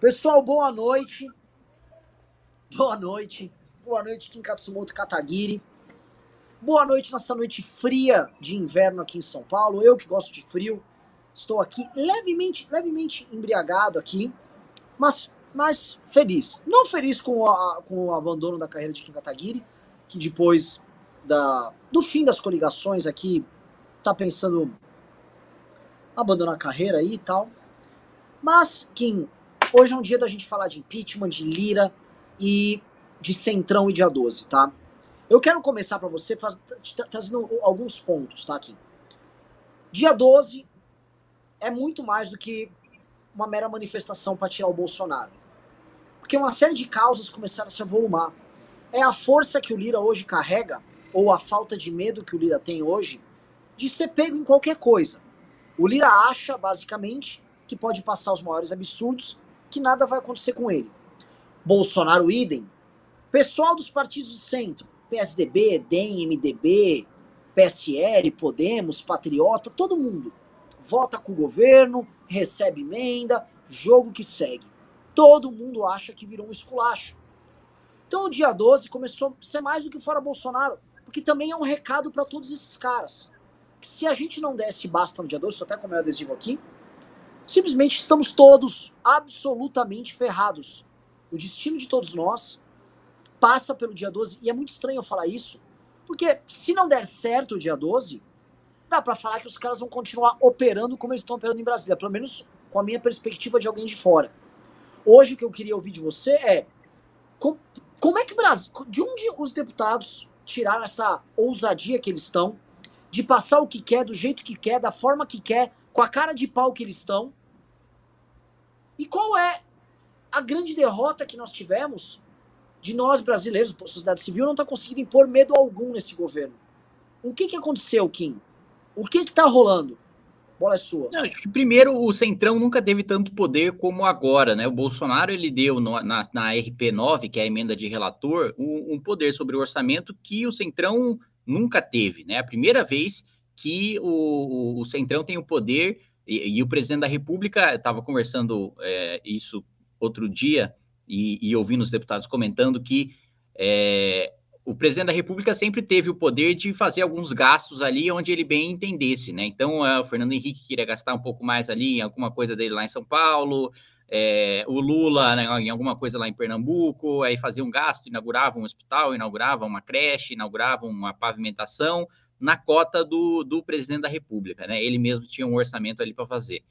Pessoal, boa noite. Boa noite. Boa noite, Kim Katsumoto Kataguiri. Boa noite nessa noite fria de inverno aqui em São Paulo. Eu que gosto de frio, estou aqui levemente, levemente embriagado aqui, mas, mas feliz. Não feliz com, a, com o abandono da carreira de Kim Kataguiri, que depois da, do fim das coligações aqui tá pensando abandonar a carreira aí e tal. Mas, Kim, Hoje é um dia da gente falar de impeachment, de Lira e de Centrão e dia 12, tá? Eu quero começar para você faz, trazendo alguns pontos, tá? Aqui. Dia 12 é muito mais do que uma mera manifestação para tirar o Bolsonaro. Porque uma série de causas começaram a se avolumar. É a força que o Lira hoje carrega, ou a falta de medo que o Lira tem hoje, de ser pego em qualquer coisa. O Lira acha, basicamente, que pode passar os maiores absurdos que nada vai acontecer com ele. Bolsonaro, idem. Pessoal dos partidos de centro, PSDB, DEM, MDB, PSL, Podemos, Patriota, todo mundo vota com o governo, recebe emenda, jogo que segue. Todo mundo acha que virou um esculacho. Então o dia 12 começou a ser mais do que fora Bolsonaro, porque também é um recado para todos esses caras. Que se a gente não desse basta no dia 12, estou até com o meu adesivo aqui, simplesmente estamos todos absolutamente ferrados. O destino de todos nós passa pelo dia 12, e é muito estranho eu falar isso, porque se não der certo o dia 12, dá para falar que os caras vão continuar operando como eles estão operando em Brasília, pelo menos com a minha perspectiva de alguém de fora. Hoje o que eu queria ouvir de você é com, como é que Brasil, de onde os deputados tiraram essa ousadia que eles estão de passar o que quer, do jeito que quer, da forma que quer, com a cara de pau que eles estão, e qual é a grande derrota que nós tivemos de nós brasileiros, a sociedade civil não está conseguindo impor medo algum nesse governo? O que, que aconteceu, Kim? O que está rolando? Bola é sua. Não, primeiro, o Centrão nunca teve tanto poder como agora, né? O Bolsonaro ele deu no, na, na, RP9, que é a emenda de relator, um, um, poder sobre o orçamento que o Centrão nunca teve, né? A primeira vez que o, o, o Centrão tem o poder e, e o presidente da República estava conversando é, isso outro dia e, e ouvindo os deputados comentando que é, o presidente da República sempre teve o poder de fazer alguns gastos ali onde ele bem entendesse, né? Então, é, o Fernando Henrique queria gastar um pouco mais ali em alguma coisa dele lá em São Paulo, é, o Lula né, em alguma coisa lá em Pernambuco, aí fazia um gasto, inaugurava um hospital, inaugurava uma creche, inaugurava uma pavimentação, na cota do, do presidente da República, né? Ele mesmo tinha um orçamento ali para fazer.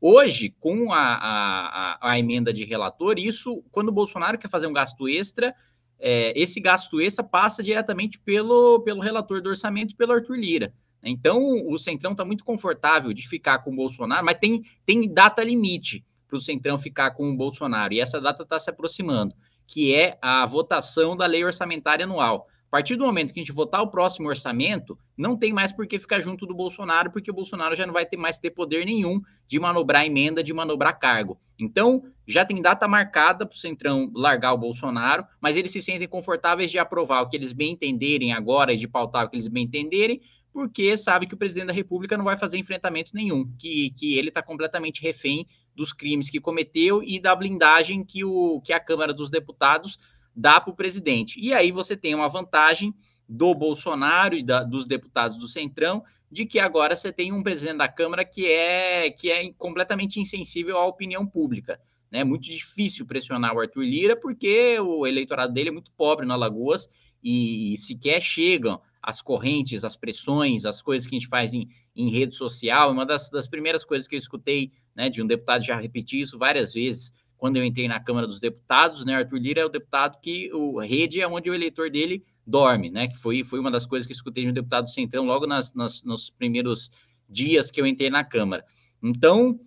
Hoje, com a, a, a, emenda de relator, isso, quando o Bolsonaro quer fazer um gasto extra, é, esse gasto extra passa diretamente pelo, pelo relator do orçamento, pelo Arthur Lira. Então, o Centrão está muito confortável de ficar com o Bolsonaro, mas tem, tem data limite para o Centrão ficar com o Bolsonaro, e essa data está se aproximando, que é a votação da lei orçamentária anual. Partir do momento que a gente votar o próximo orçamento, não tem mais por que ficar junto do Bolsonaro, porque o Bolsonaro já não vai ter mais ter poder nenhum de manobrar emenda, de manobrar cargo. Então, já tem data marcada para o Centrão largar o Bolsonaro, mas eles se sentem confortáveis de aprovar o que eles bem entenderem agora e de pautar o que eles bem entenderem, porque sabe que o presidente da República não vai fazer enfrentamento nenhum, que, que ele está completamente refém dos crimes que cometeu e da blindagem que, o, que a Câmara dos Deputados dá para o presidente. E aí você tem uma vantagem do Bolsonaro e da, dos deputados do Centrão de que agora você tem um presidente da Câmara que é, que é completamente insensível à opinião pública. Né? É muito difícil pressionar o Arthur Lira porque o eleitorado dele é muito pobre na Alagoas e, e sequer chegam as correntes, as pressões, as coisas que a gente faz em, em rede social. Uma das, das primeiras coisas que eu escutei né, de um deputado já repetir isso várias vezes quando eu entrei na Câmara dos Deputados, né, Arthur Lira é o deputado que o rede é onde o eleitor dele dorme, né, que foi, foi uma das coisas que eu escutei de um deputado centrão logo nas, nas, nos primeiros dias que eu entrei na Câmara. Então,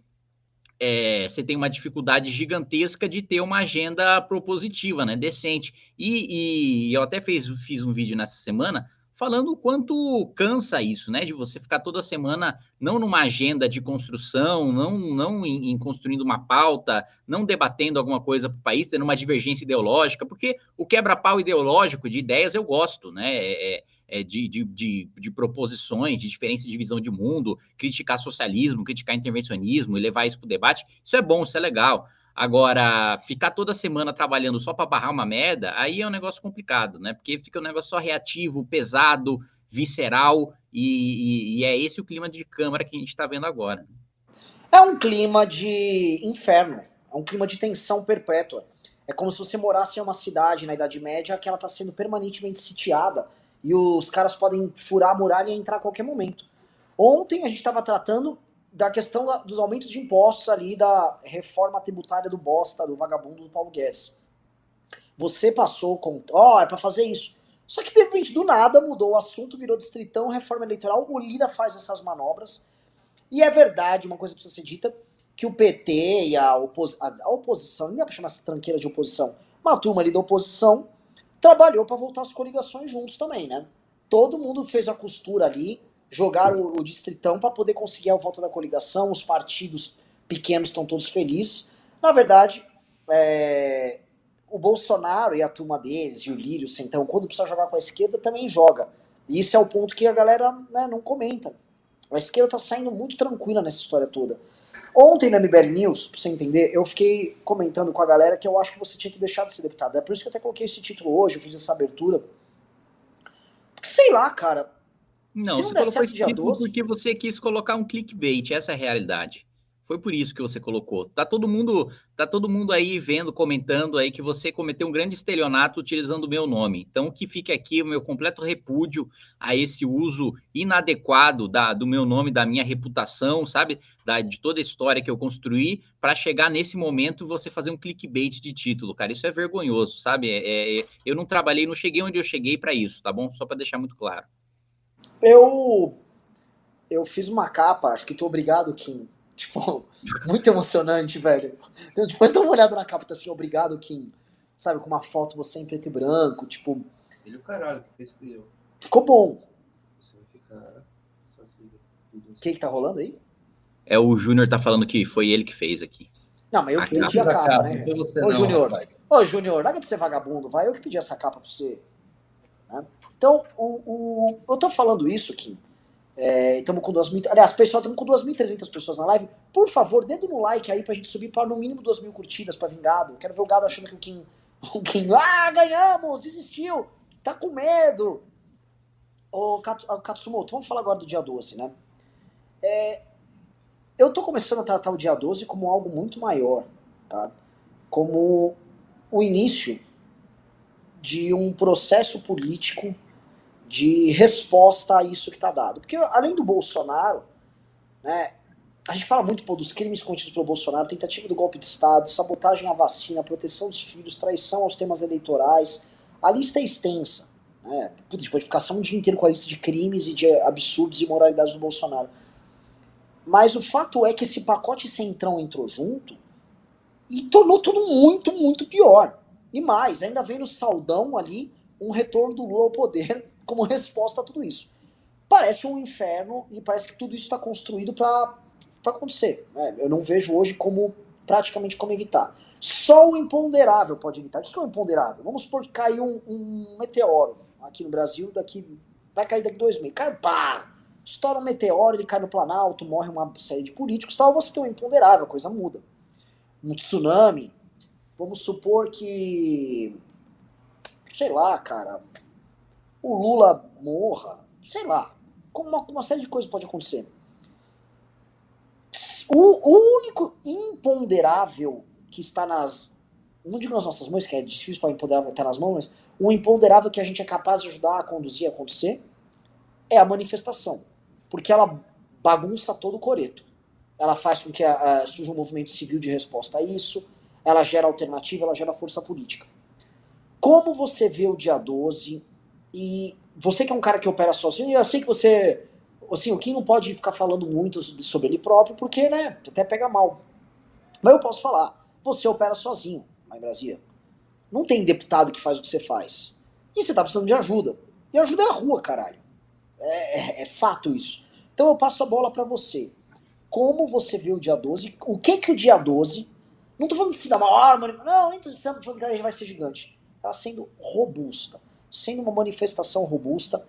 é, você tem uma dificuldade gigantesca de ter uma agenda propositiva, né, decente. E, e eu até fez, fiz um vídeo nessa semana falando o quanto cansa isso, né? De você ficar toda semana não numa agenda de construção, não, não em, em construindo uma pauta, não debatendo alguma coisa para o país, tendo uma divergência ideológica, porque o quebra-pau ideológico de ideias eu gosto, né? É, é, é de, de, de, de, proposições, de diferença de visão de mundo, criticar socialismo, criticar intervencionismo e levar isso para o debate, isso é bom, isso é legal. Agora, ficar toda semana trabalhando só para barrar uma merda, aí é um negócio complicado, né? Porque fica um negócio só reativo, pesado, visceral, e, e, e é esse o clima de Câmara que a gente está vendo agora. É um clima de inferno, é um clima de tensão perpétua. É como se você morasse em uma cidade na Idade Média que ela está sendo permanentemente sitiada e os caras podem furar a muralha e entrar a qualquer momento. Ontem a gente estava tratando da questão da, dos aumentos de impostos ali, da reforma tributária do bosta, do vagabundo do Paulo Guedes. Você passou com. Ó, oh, é para fazer isso. Só que de repente, do nada, mudou o assunto, virou distritão, reforma eleitoral. O Lira faz essas manobras. E é verdade, uma coisa precisa ser dita, que o PT e a, opos a, a oposição, nem dá pra chamar essa tranqueira de oposição, uma turma ali da oposição trabalhou para voltar as coligações juntos também, né? Todo mundo fez a costura ali, jogaram o, distritão para poder conseguir a volta da coligação, os partidos pequenos estão todos felizes. Na verdade, é, o Bolsonaro e a turma deles, e o Lírio, o Centão, quando precisa jogar com a esquerda, também joga. E isso é o ponto que a galera né, não comenta. A esquerda tá saindo muito tranquila nessa história toda. Ontem na MBL News, pra você entender, eu fiquei comentando com a galera que eu acho que você tinha que deixar de ser deputado. É por isso que eu até coloquei esse título hoje, eu fiz essa abertura. Porque sei lá, cara, não, você colocou esse título 12... porque você quis colocar um clickbait, essa é a realidade. Foi por isso que você colocou. Tá todo mundo, tá todo mundo aí vendo, comentando aí que você cometeu um grande estelionato utilizando o meu nome. Então que fique aqui o meu completo repúdio a esse uso inadequado da, do meu nome, da minha reputação, sabe? Da, de toda a história que eu construí para chegar nesse momento você fazer um clickbait de título, cara. Isso é vergonhoso, sabe? É, é, eu não trabalhei, não cheguei onde eu cheguei para isso, tá bom? Só para deixar muito claro. Eu eu fiz uma capa, escrito Obrigado, Kim. Tipo, muito emocionante, velho. Então, depois dá uma olhada na capa, tá assim, Obrigado, Kim. Sabe, com uma foto você em preto e branco, tipo... Ele é o caralho que fez eu. Ficou bom. Você vai ficar... O que que tá rolando aí? É o Júnior tá falando que foi ele que fez aqui. Não, mas eu a pedi capa a capa, né? Ô, Júnior, ô, Júnior, larga de ser vagabundo, vai. Eu que pedi essa capa pra você. Então, o, o, eu tô falando isso, Kim. Estamos é, com 2.000. Aliás, pessoal, estamos com 2.300 pessoas na live. Por favor, dedo no like aí pra gente subir para no mínimo 2.000 curtidas pra vir gado. Quero ver o gado achando que o Kim. O Kim. Ah, ganhamos! Desistiu! Tá com medo! Ô, Katsumoto, vamos falar agora do dia 12, né? É, eu tô começando a tratar o dia 12 como algo muito maior, tá? Como o início de um processo político de resposta a isso que está dado. Porque além do Bolsonaro, né, a gente fala muito pô, dos crimes cometidos pelo Bolsonaro, tentativa do golpe de Estado, sabotagem à vacina, proteção dos filhos, traição aos temas eleitorais. A lista é extensa. Né? Putz, a gente pode ficar só um dia inteiro com a lista de crimes e de absurdos e imoralidades do Bolsonaro. Mas o fato é que esse pacote centrão entrou junto e tornou tudo muito, muito pior. E mais, ainda vem no saldão ali um retorno do Lula ao poder como resposta a tudo isso. Parece um inferno e parece que tudo isso está construído para acontecer. Né? Eu não vejo hoje como praticamente como evitar. Só o imponderável pode evitar. O que é o imponderável? Vamos supor que caiu um, um meteoro aqui no Brasil, daqui vai cair daqui dois meses. Cai, pá! Estoura um meteoro, ele cai no Planalto, morre uma série de políticos, tal. Você tem um imponderável, a coisa muda. Um tsunami. Vamos supor que. Sei lá, cara o Lula morra, sei lá, uma, uma série de coisas pode acontecer. O, o, único imponderável que está nas. Não digo nas nossas mãos, que é difícil para o imponderável estar nas mãos, mas o imponderável que a gente é capaz de ajudar a conduzir a acontecer é a manifestação. Porque ela bagunça todo o coreto. Ela faz com que a, a, surja um movimento civil de resposta a isso, ela gera alternativa, ela gera força política. Como você vê o dia 12 e você que é um cara que opera sozinho, eu sei que você. Assim, o Kim não pode ficar falando muito sobre ele próprio, porque, né, até pega mal. Mas eu posso falar, você opera sozinho lá em Brasília. Não tem deputado que faz o que você faz. E você tá precisando de ajuda. E ajuda é a rua, caralho. É, é, é fato isso. Então eu passo a bola para você. Como você viu o dia 12? O que que o dia 12. Não tô falando de se dar maior, não, nem tô falando que ela vai ser gigante. Ela sendo robusta sendo uma manifestação robusta,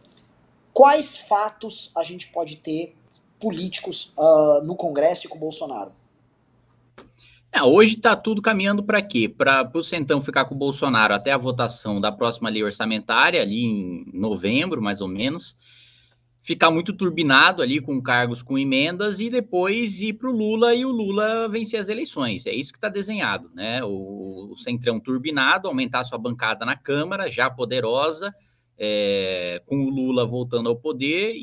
quais fatos a gente pode ter políticos uh, no Congresso e com o Bolsonaro? É, hoje está tudo caminhando para quê? Para o Centão ficar com o Bolsonaro até a votação da próxima lei orçamentária, ali em novembro, mais ou menos, ficar muito turbinado ali com cargos com emendas e depois ir para o Lula e o Lula vencer as eleições. É isso que está desenhado, né? O, o Centrão turbinado, aumentar sua bancada na Câmara, já poderosa, é, com o Lula voltando ao poder e,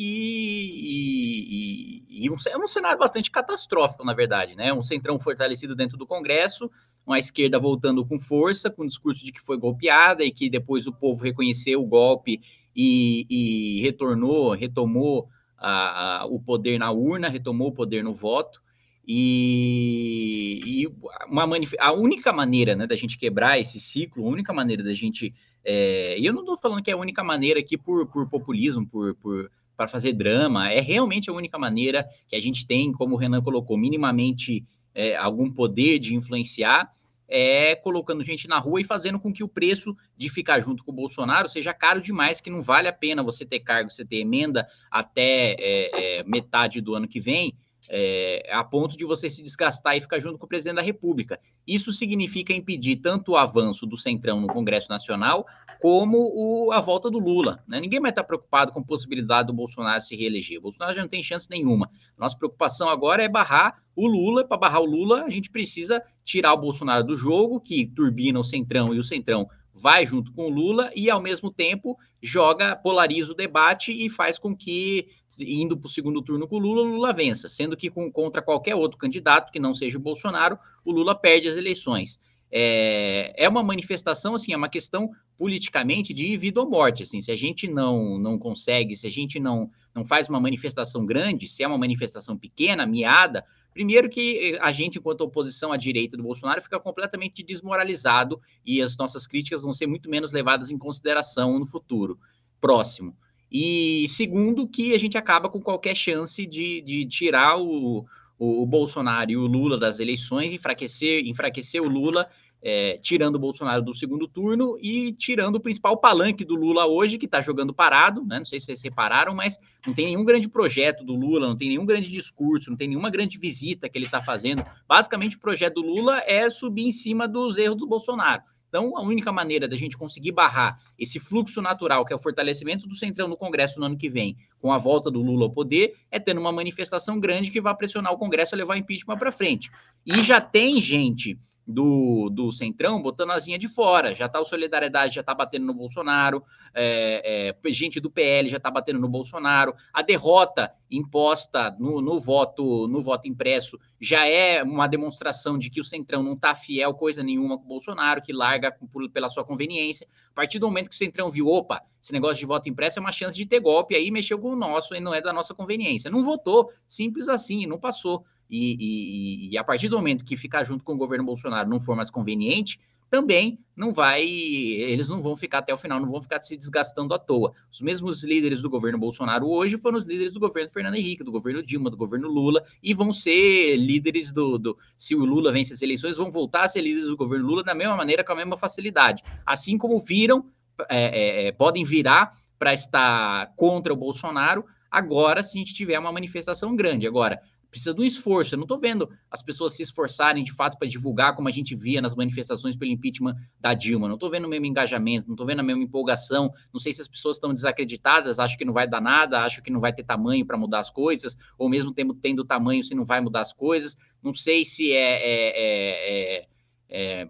e, e um, é um cenário bastante catastrófico, na verdade, né? Um centrão fortalecido dentro do Congresso, uma esquerda voltando com força, com o discurso de que foi golpeada e que depois o povo reconheceu o golpe e, e retornou, retomou a, a, o poder na urna, retomou o poder no voto. E, e uma a única maneira né, da gente quebrar esse ciclo, a única maneira da gente é, e eu não estou falando que é a única maneira aqui por, por populismo, por, por para fazer drama, é realmente a única maneira que a gente tem, como o Renan colocou, minimamente é, algum poder de influenciar, é colocando gente na rua e fazendo com que o preço de ficar junto com o Bolsonaro seja caro demais, que não vale a pena você ter cargo, você ter emenda até é, é metade do ano que vem, é, a ponto de você se desgastar e ficar junto com o presidente da República. Isso significa impedir tanto o avanço do Centrão no Congresso Nacional, como o, a volta do Lula. Né? Ninguém vai estar preocupado com a possibilidade do Bolsonaro se reeleger. O Bolsonaro já não tem chance nenhuma. Nossa preocupação agora é barrar o Lula. Para barrar o Lula, a gente precisa tirar o Bolsonaro do jogo, que turbina o Centrão e o Centrão vai junto com o Lula e, ao mesmo tempo, joga, polariza o debate e faz com que, indo para o segundo turno com o Lula, o Lula vença, sendo que com, contra qualquer outro candidato que não seja o Bolsonaro, o Lula perde as eleições. É, é uma manifestação, assim, é uma questão politicamente de vida ou morte, assim, se a gente não não consegue, se a gente não, não faz uma manifestação grande, se é uma manifestação pequena, miada, Primeiro que a gente, enquanto oposição à direita do Bolsonaro, fica completamente desmoralizado e as nossas críticas vão ser muito menos levadas em consideração no futuro próximo. E segundo, que a gente acaba com qualquer chance de, de tirar o, o, o Bolsonaro e o Lula das eleições, enfraquecer, enfraquecer o Lula é, tirando o Bolsonaro do segundo turno e tirando o principal palanque do Lula hoje, que está jogando parado, né? Não sei se vocês repararam, mas não tem nenhum grande projeto do Lula, não tem nenhum grande discurso, não tem nenhuma grande visita que ele está fazendo. Basicamente, o projeto do Lula é subir em cima dos erros do Bolsonaro. Então, a única maneira da gente conseguir barrar esse fluxo natural, que é o fortalecimento do Centrão no Congresso no ano que vem, com a volta do Lula ao poder, é tendo uma manifestação grande que vai pressionar o Congresso a levar o impeachment para frente. E já tem gente do, do Centrão botando a asinha de fora. Já tá o Solidariedade, já tá batendo no Bolsonaro, é, é, gente do PL já tá batendo no Bolsonaro. A derrota imposta no, no, voto no voto impresso já é uma demonstração de que o Centrão não tá fiel coisa nenhuma com o Bolsonaro, que larga por, pela sua conveniência. A partir do momento que o Centrão viu, opa, esse negócio de voto impresso é uma chance de ter golpe, aí mexeu com o nosso e não é da nossa conveniência. Não votou, simples assim, não passou. E, e, e, a partir do momento que ficar junto com o governo Bolsonaro não for mais conveniente, também não vai, eles não vão ficar até o final, não vão ficar se desgastando à toa. Os mesmos líderes do governo Bolsonaro hoje foram os líderes do governo Fernando Henrique, do governo Dilma, do governo Lula, e vão ser líderes do, do se o Lula vence as eleições, vão voltar a ser líderes do governo Lula da mesma maneira, com a mesma facilidade. Assim como viram, é, é, é podem virar para estar contra o Bolsonaro agora, se a gente tiver uma manifestação grande. Agora, precisa de um esforço. Eu não estou vendo as pessoas se esforçarem de fato para divulgar como a gente via nas manifestações pelo impeachment da Dilma. Não estou vendo o mesmo engajamento, não estou vendo a mesma empolgação. Não sei se as pessoas estão desacreditadas, acham que não vai dar nada, acham que não vai ter tamanho para mudar as coisas, ou mesmo tendo, tendo tamanho se não vai mudar as coisas. Não sei se é, é, é, é, é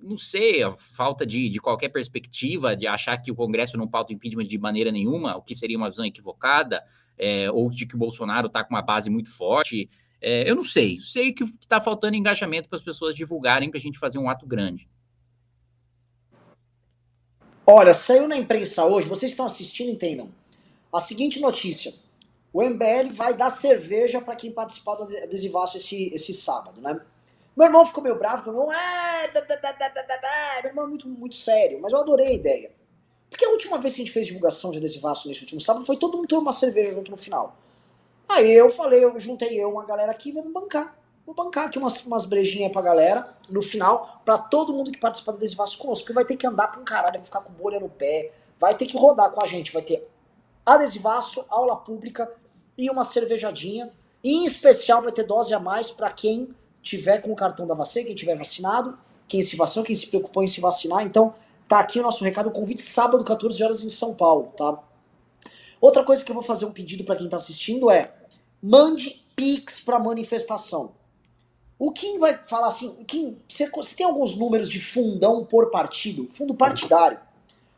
não sei, a falta de, de qualquer perspectiva de achar que o Congresso não pauta o impeachment de maneira nenhuma, o que seria uma visão equivocada é, ou de que o Bolsonaro está com uma base muito forte. É, eu não sei. Sei que está faltando engajamento para as pessoas divulgarem para a gente fazer um ato grande. Olha, saiu na imprensa hoje, vocês estão assistindo, entendam. A seguinte notícia: o MBL vai dar cerveja para quem participar do adesivaço esse, esse sábado, né? Meu irmão ficou meio bravo, meu irmão, é, meu irmão é muito, muito sério, mas eu adorei a ideia. Porque a última vez que a gente fez divulgação de adesivaço nesse último sábado foi todo mundo ter uma cerveja junto no final. Aí eu falei, eu juntei eu, uma galera aqui, vamos bancar. Vou bancar aqui umas, umas brejinhas pra galera no final, pra todo mundo que participa do adesivaço conosco, porque vai ter que andar pra um caralho, vai ficar com bolha no pé, vai ter que rodar com a gente, vai ter adesivaço, aula pública e uma cervejadinha. E em especial vai ter dose a mais para quem tiver com o cartão da vacina, quem tiver vacinado, quem se vacinou, quem se preocupou em se vacinar. Então, tá aqui o nosso recado, convite sábado, 14 horas em São Paulo, tá? Outra coisa que eu vou fazer um pedido para quem tá assistindo é: mande Pix para manifestação. O Kim vai falar assim, Kim, você, você tem alguns números de fundão por partido, fundo partidário,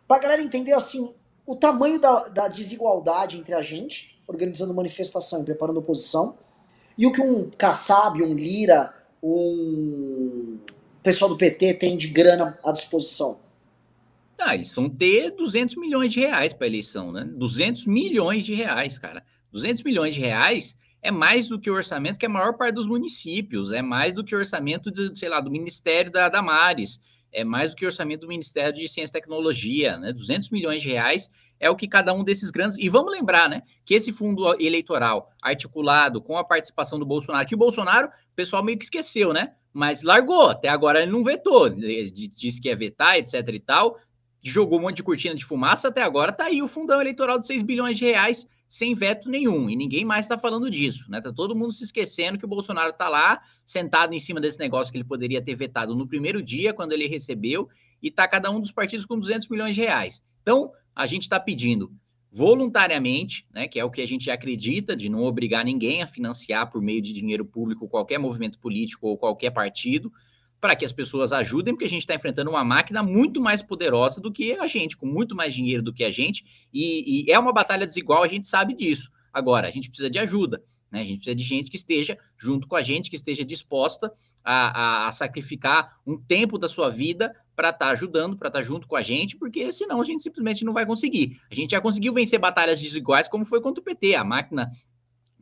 pra galera entender assim o tamanho da, da desigualdade entre a gente, organizando manifestação e preparando oposição, e o que um Kassab, um Lira, um pessoal do PT tem de grana à disposição? Ah, eles vão ter 200 milhões de reais para eleição, né? 200 milhões de reais, cara. 200 milhões de reais é mais do que o orçamento que é a maior parte dos municípios, é mais do que o orçamento, de, sei lá, do Ministério da Damares, é mais do que o orçamento do Ministério de Ciência e Tecnologia, né? 200 milhões de reais é o que cada um desses grandes. E vamos lembrar, né, que esse fundo eleitoral articulado com a participação do Bolsonaro, que o Bolsonaro, o pessoal meio que esqueceu, né? Mas largou, até agora ele não vetou, disse que ia vetar, etc e tal, jogou um monte de cortina de fumaça, até agora tá aí o fundão eleitoral de 6 bilhões de reais sem veto nenhum, e ninguém mais está falando disso, né? Tá todo mundo se esquecendo que o Bolsonaro tá lá, sentado em cima desse negócio que ele poderia ter vetado no primeiro dia, quando ele recebeu, e tá cada um dos partidos com 200 milhões de reais. Então, a gente está pedindo voluntariamente, né, que é o que a gente acredita, de não obrigar ninguém a financiar por meio de dinheiro público qualquer movimento político ou qualquer partido, para que as pessoas ajudem, porque a gente está enfrentando uma máquina muito mais poderosa do que a gente, com muito mais dinheiro do que a gente, e, e é uma batalha desigual, a gente sabe disso. Agora, a gente precisa de ajuda, né? A gente precisa de gente que esteja junto com a gente, que esteja disposta a, a, a sacrificar um tempo da sua vida para estar tá ajudando, para estar tá junto com a gente, porque senão a gente simplesmente não vai conseguir. A gente já conseguiu vencer batalhas desiguais, como foi contra o PT. A máquina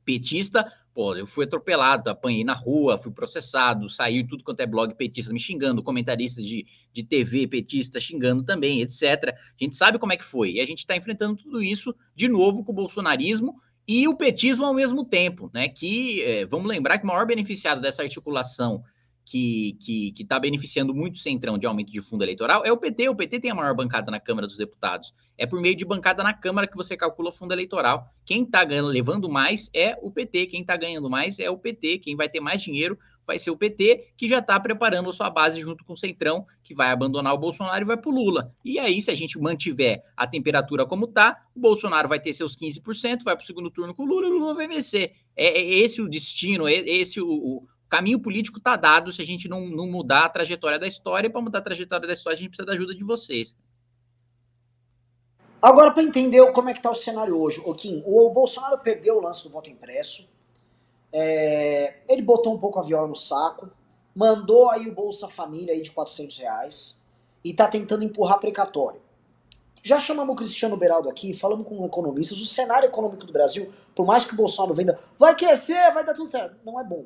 petista, pô, eu fui atropelado, apanhei na rua, fui processado, saiu tudo quanto é blog petista me xingando, comentaristas de, de TV petista xingando também, etc. A gente sabe como é que foi. E a gente está enfrentando tudo isso de novo com o bolsonarismo e o petismo ao mesmo tempo, né? Que é, vamos lembrar que o maior beneficiado dessa articulação que está beneficiando muito o Centrão de aumento de fundo eleitoral é o PT. O PT tem a maior bancada na Câmara dos Deputados. É por meio de bancada na Câmara que você calcula o fundo eleitoral. Quem está levando mais é o PT. Quem está ganhando mais é o PT. Quem vai ter mais dinheiro vai ser o PT, que já está preparando a sua base junto com o Centrão, que vai abandonar o Bolsonaro e vai para o Lula. E aí, se a gente mantiver a temperatura como está, o Bolsonaro vai ter seus 15%, vai para o segundo turno com o Lula e o Lula vai vencer. É, é esse o destino, é esse o, o caminho político está dado se a gente não, não mudar a trajetória da história. Para mudar a trajetória da história, a gente precisa da ajuda de vocês. Agora, para entender como é que está o cenário hoje, o Kim, o Bolsonaro perdeu o lance do voto impresso, é, ele botou um pouco a viola no saco, mandou aí o Bolsa Família aí de 400 reais e está tentando empurrar precatório. Já chamamos o Cristiano Beraldo aqui, falamos com economistas, o cenário econômico do Brasil, por mais que o Bolsonaro venda, vai crescer, vai dar tudo certo, não é bom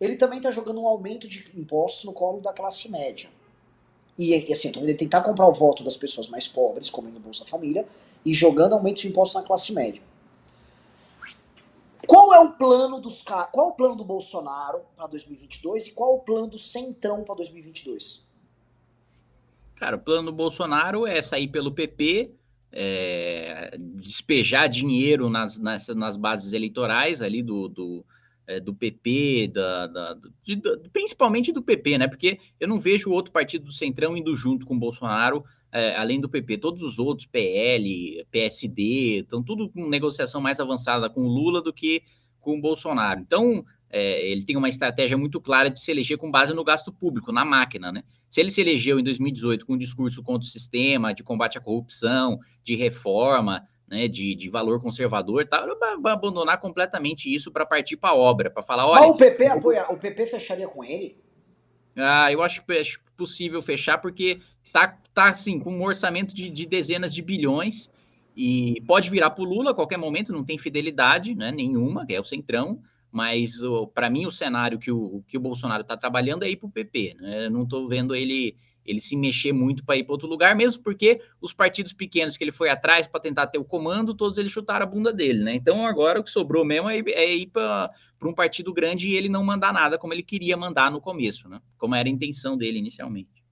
ele também está jogando um aumento de impostos no colo da classe média. E, assim, então ele tentar comprar o voto das pessoas mais pobres, como Bolsa Família, e jogando aumento de impostos na classe média. Qual é o plano dos qual é o plano do Bolsonaro para 2022 e qual é o plano do Centrão para 2022? Cara, o plano do Bolsonaro é sair pelo PP, é, despejar dinheiro nas, nas, nas bases eleitorais ali do, do é, do PP, da, da de, principalmente do PP, né? Porque eu não vejo outro partido do Centrão indo junto com o Bolsonaro, é, além do PP. Todos os outros, PL, PSD, estão tudo com negociação mais avançada com o Lula do que com o Bolsonaro. Então, é, ele tem uma estratégia muito clara de se eleger com base no gasto público, na máquina, né? Se ele se elegeu em 2018 com um discurso contra o sistema, de combate à corrupção, de reforma, né, de, de valor conservador, tá, vai abandonar completamente isso para partir para a obra, para falar, olha... Mas o PP apoia, o PP fecharia com ele? Ah, eu acho, acho possível fechar, porque tá, tá assim, com um orçamento de, de dezenas de bilhões, e pode virar para o Lula a qualquer momento, não tem fidelidade né, nenhuma, que é o centrão, mas para mim o cenário que o, que o Bolsonaro está trabalhando é ir para o PP. Né? Não estou vendo ele ele se mexer muito para ir para outro lugar, mesmo porque os partidos pequenos que ele foi atrás para tentar ter o comando, todos eles chutaram a bunda dele, né? Então agora o que sobrou mesmo é, é ir para um partido grande e ele não mandar nada como ele queria mandar no começo, né? Como era a intenção dele inicialmente.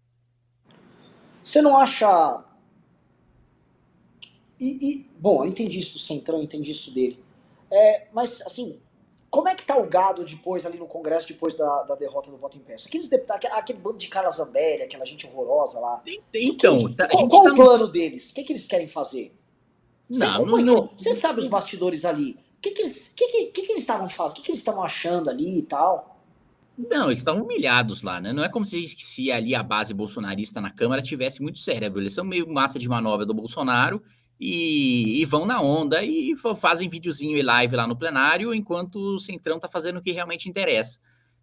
Você não acha. E, e... bom, eu entendi isso do Centrão, entendi isso dele. É, mas, assim, Como é que tá o gado depois ali no Congresso, depois da, da derrota do voto impresso? Aqueles deputados, aquele bando de Carla Zambelli, aquela gente horrorosa lá. Então, que, qual, qual tá... o plano deles? O que, que eles querem fazer? Você não, não, Você sabe os bastidores ali. O que, que, eles, que, que, que, que eles estavam fazendo? O que, que eles estavam achando ali e tal? Não, eles estão humilhados lá, né? Não é como se, se ali a base bolsonarista na Câmara tivesse muito cérebro. Eles são meio massa de manobra do Bolsonaro e, e, vão na onda e fazem videozinho e live lá no plenário, enquanto o Centrão está fazendo o que realmente interessa.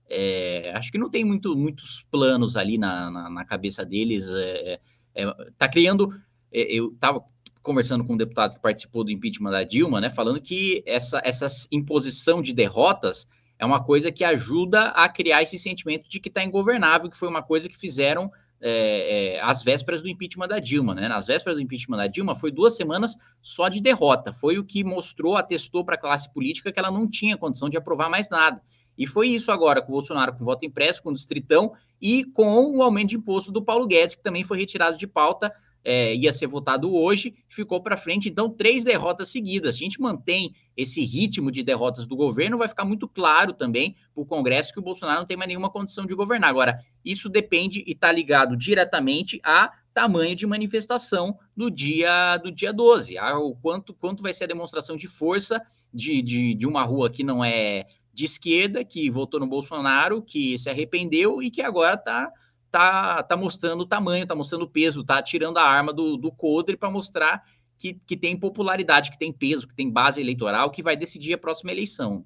É, acho que não tem muito, muitos planos ali na, na, na cabeça deles. É, é, tá criando. É, eu estava conversando com um deputado que participou do impeachment da Dilma, né, falando que essa, essa imposição de derrotas é uma coisa que ajuda a criar esse sentimento de que está ingovernável, que foi uma coisa que fizeram é, é, às vésperas do impeachment da Dilma, né? Nas vésperas do impeachment da Dilma, foi duas semanas só de derrota. Foi o que mostrou, atestou para a classe política que ela não tinha condição de aprovar mais nada. E foi isso agora com o Bolsonaro com voto impresso, com o Distritão e com o aumento de imposto do Paulo Guedes, que também foi retirado de pauta é, ia ser votado hoje, ficou para frente. Então, três derrotas seguidas. Se a gente mantém esse ritmo de derrotas do governo, vai ficar muito claro também para o Congresso que o Bolsonaro não tem mais nenhuma condição de governar. Agora, isso depende e está ligado diretamente a tamanho de manifestação do dia do dia 12, a, o quanto, quanto vai ser a demonstração de força de, de, de uma rua que não é de esquerda, que votou no Bolsonaro, que se arrependeu e que agora está tá, tá mostrando o tamanho, tá mostrando o peso, tá tirando a arma do, do Codre para mostrar que, que tem popularidade, que tem peso, que tem base eleitoral, que vai decidir a próxima eleição.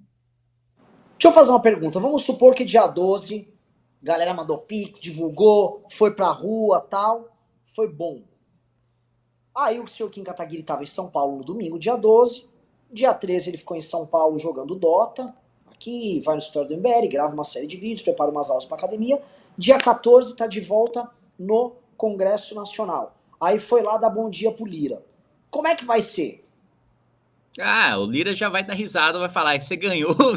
Deixa eu fazer uma pergunta. Vamos supor que dia 12, a galera mandou pix, divulgou, foi pra rua tal, foi bom. Aí o senhor Kim Kataguiri estava em São Paulo no domingo, dia 12. Dia 13 ele ficou em São Paulo jogando Dota. Aqui vai no escritório do MBL, grava uma série de vídeos, prepara umas aulas para academia. Dia 14 está de volta no Congresso Nacional. Aí foi lá dar bom dia pro Lira. Como é que vai ser? Ah, o Lira já vai dar risada, vai falar: você ganhou,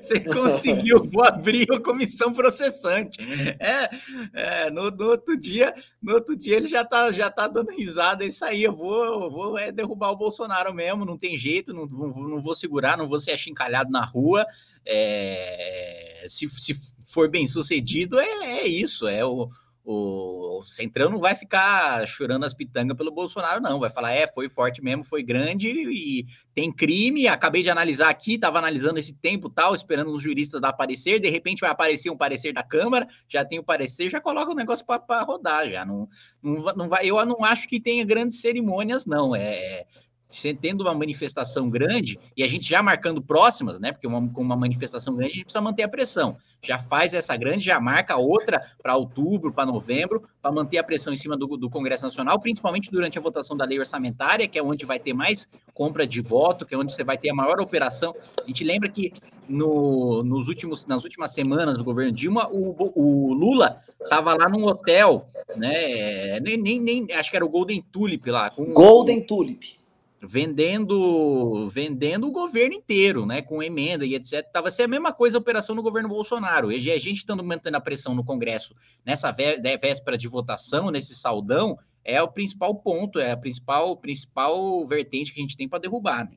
você conseguiu, vou abrir a comissão processante. É, é no, no, outro dia, no outro dia ele já tá, já tá dando risada, é isso aí, eu vou, vou é, derrubar o Bolsonaro mesmo, não tem jeito, não, não vou segurar, não vou ser achincalhado na rua. É, se, se for bem sucedido, é, é isso, é o, o Centrão não vai ficar chorando as pitangas pelo Bolsonaro, não. Vai falar, é, foi forte mesmo, foi grande e tem crime. Acabei de analisar aqui, estava analisando esse tempo tal, esperando os juristas dar parecer. De repente vai aparecer um parecer da Câmara, já tem o parecer, já coloca o negócio para rodar. Já não, não, não vai. Eu não acho que tenha grandes cerimônias, não. É, tendo uma manifestação grande, e a gente já marcando próximas, né? Porque uma, com uma manifestação grande, a gente precisa manter a pressão. Já faz essa grande, já marca outra para outubro, para novembro, para manter a pressão em cima do, do, Congresso Nacional, principalmente durante a votação da lei orçamentária, que é onde vai ter mais compra de voto, que é onde você vai ter a maior operação. A gente lembra que no, nos últimos, nas últimas semanas do governo Dilma, o, o Lula estava lá num hotel, né? Nem, nem, nem, acho que era o Golden Tulip lá. Com, Golden Tulip vendendo vendendo o governo inteiro, né, com emenda e etc. Tava ser a mesma coisa a operação no governo Bolsonaro. E a gente estando mantendo a pressão no Congresso nessa né, véspera de votação, nesse saldão, é o principal ponto, é a principal principal vertente que a gente tem para derrubar, né?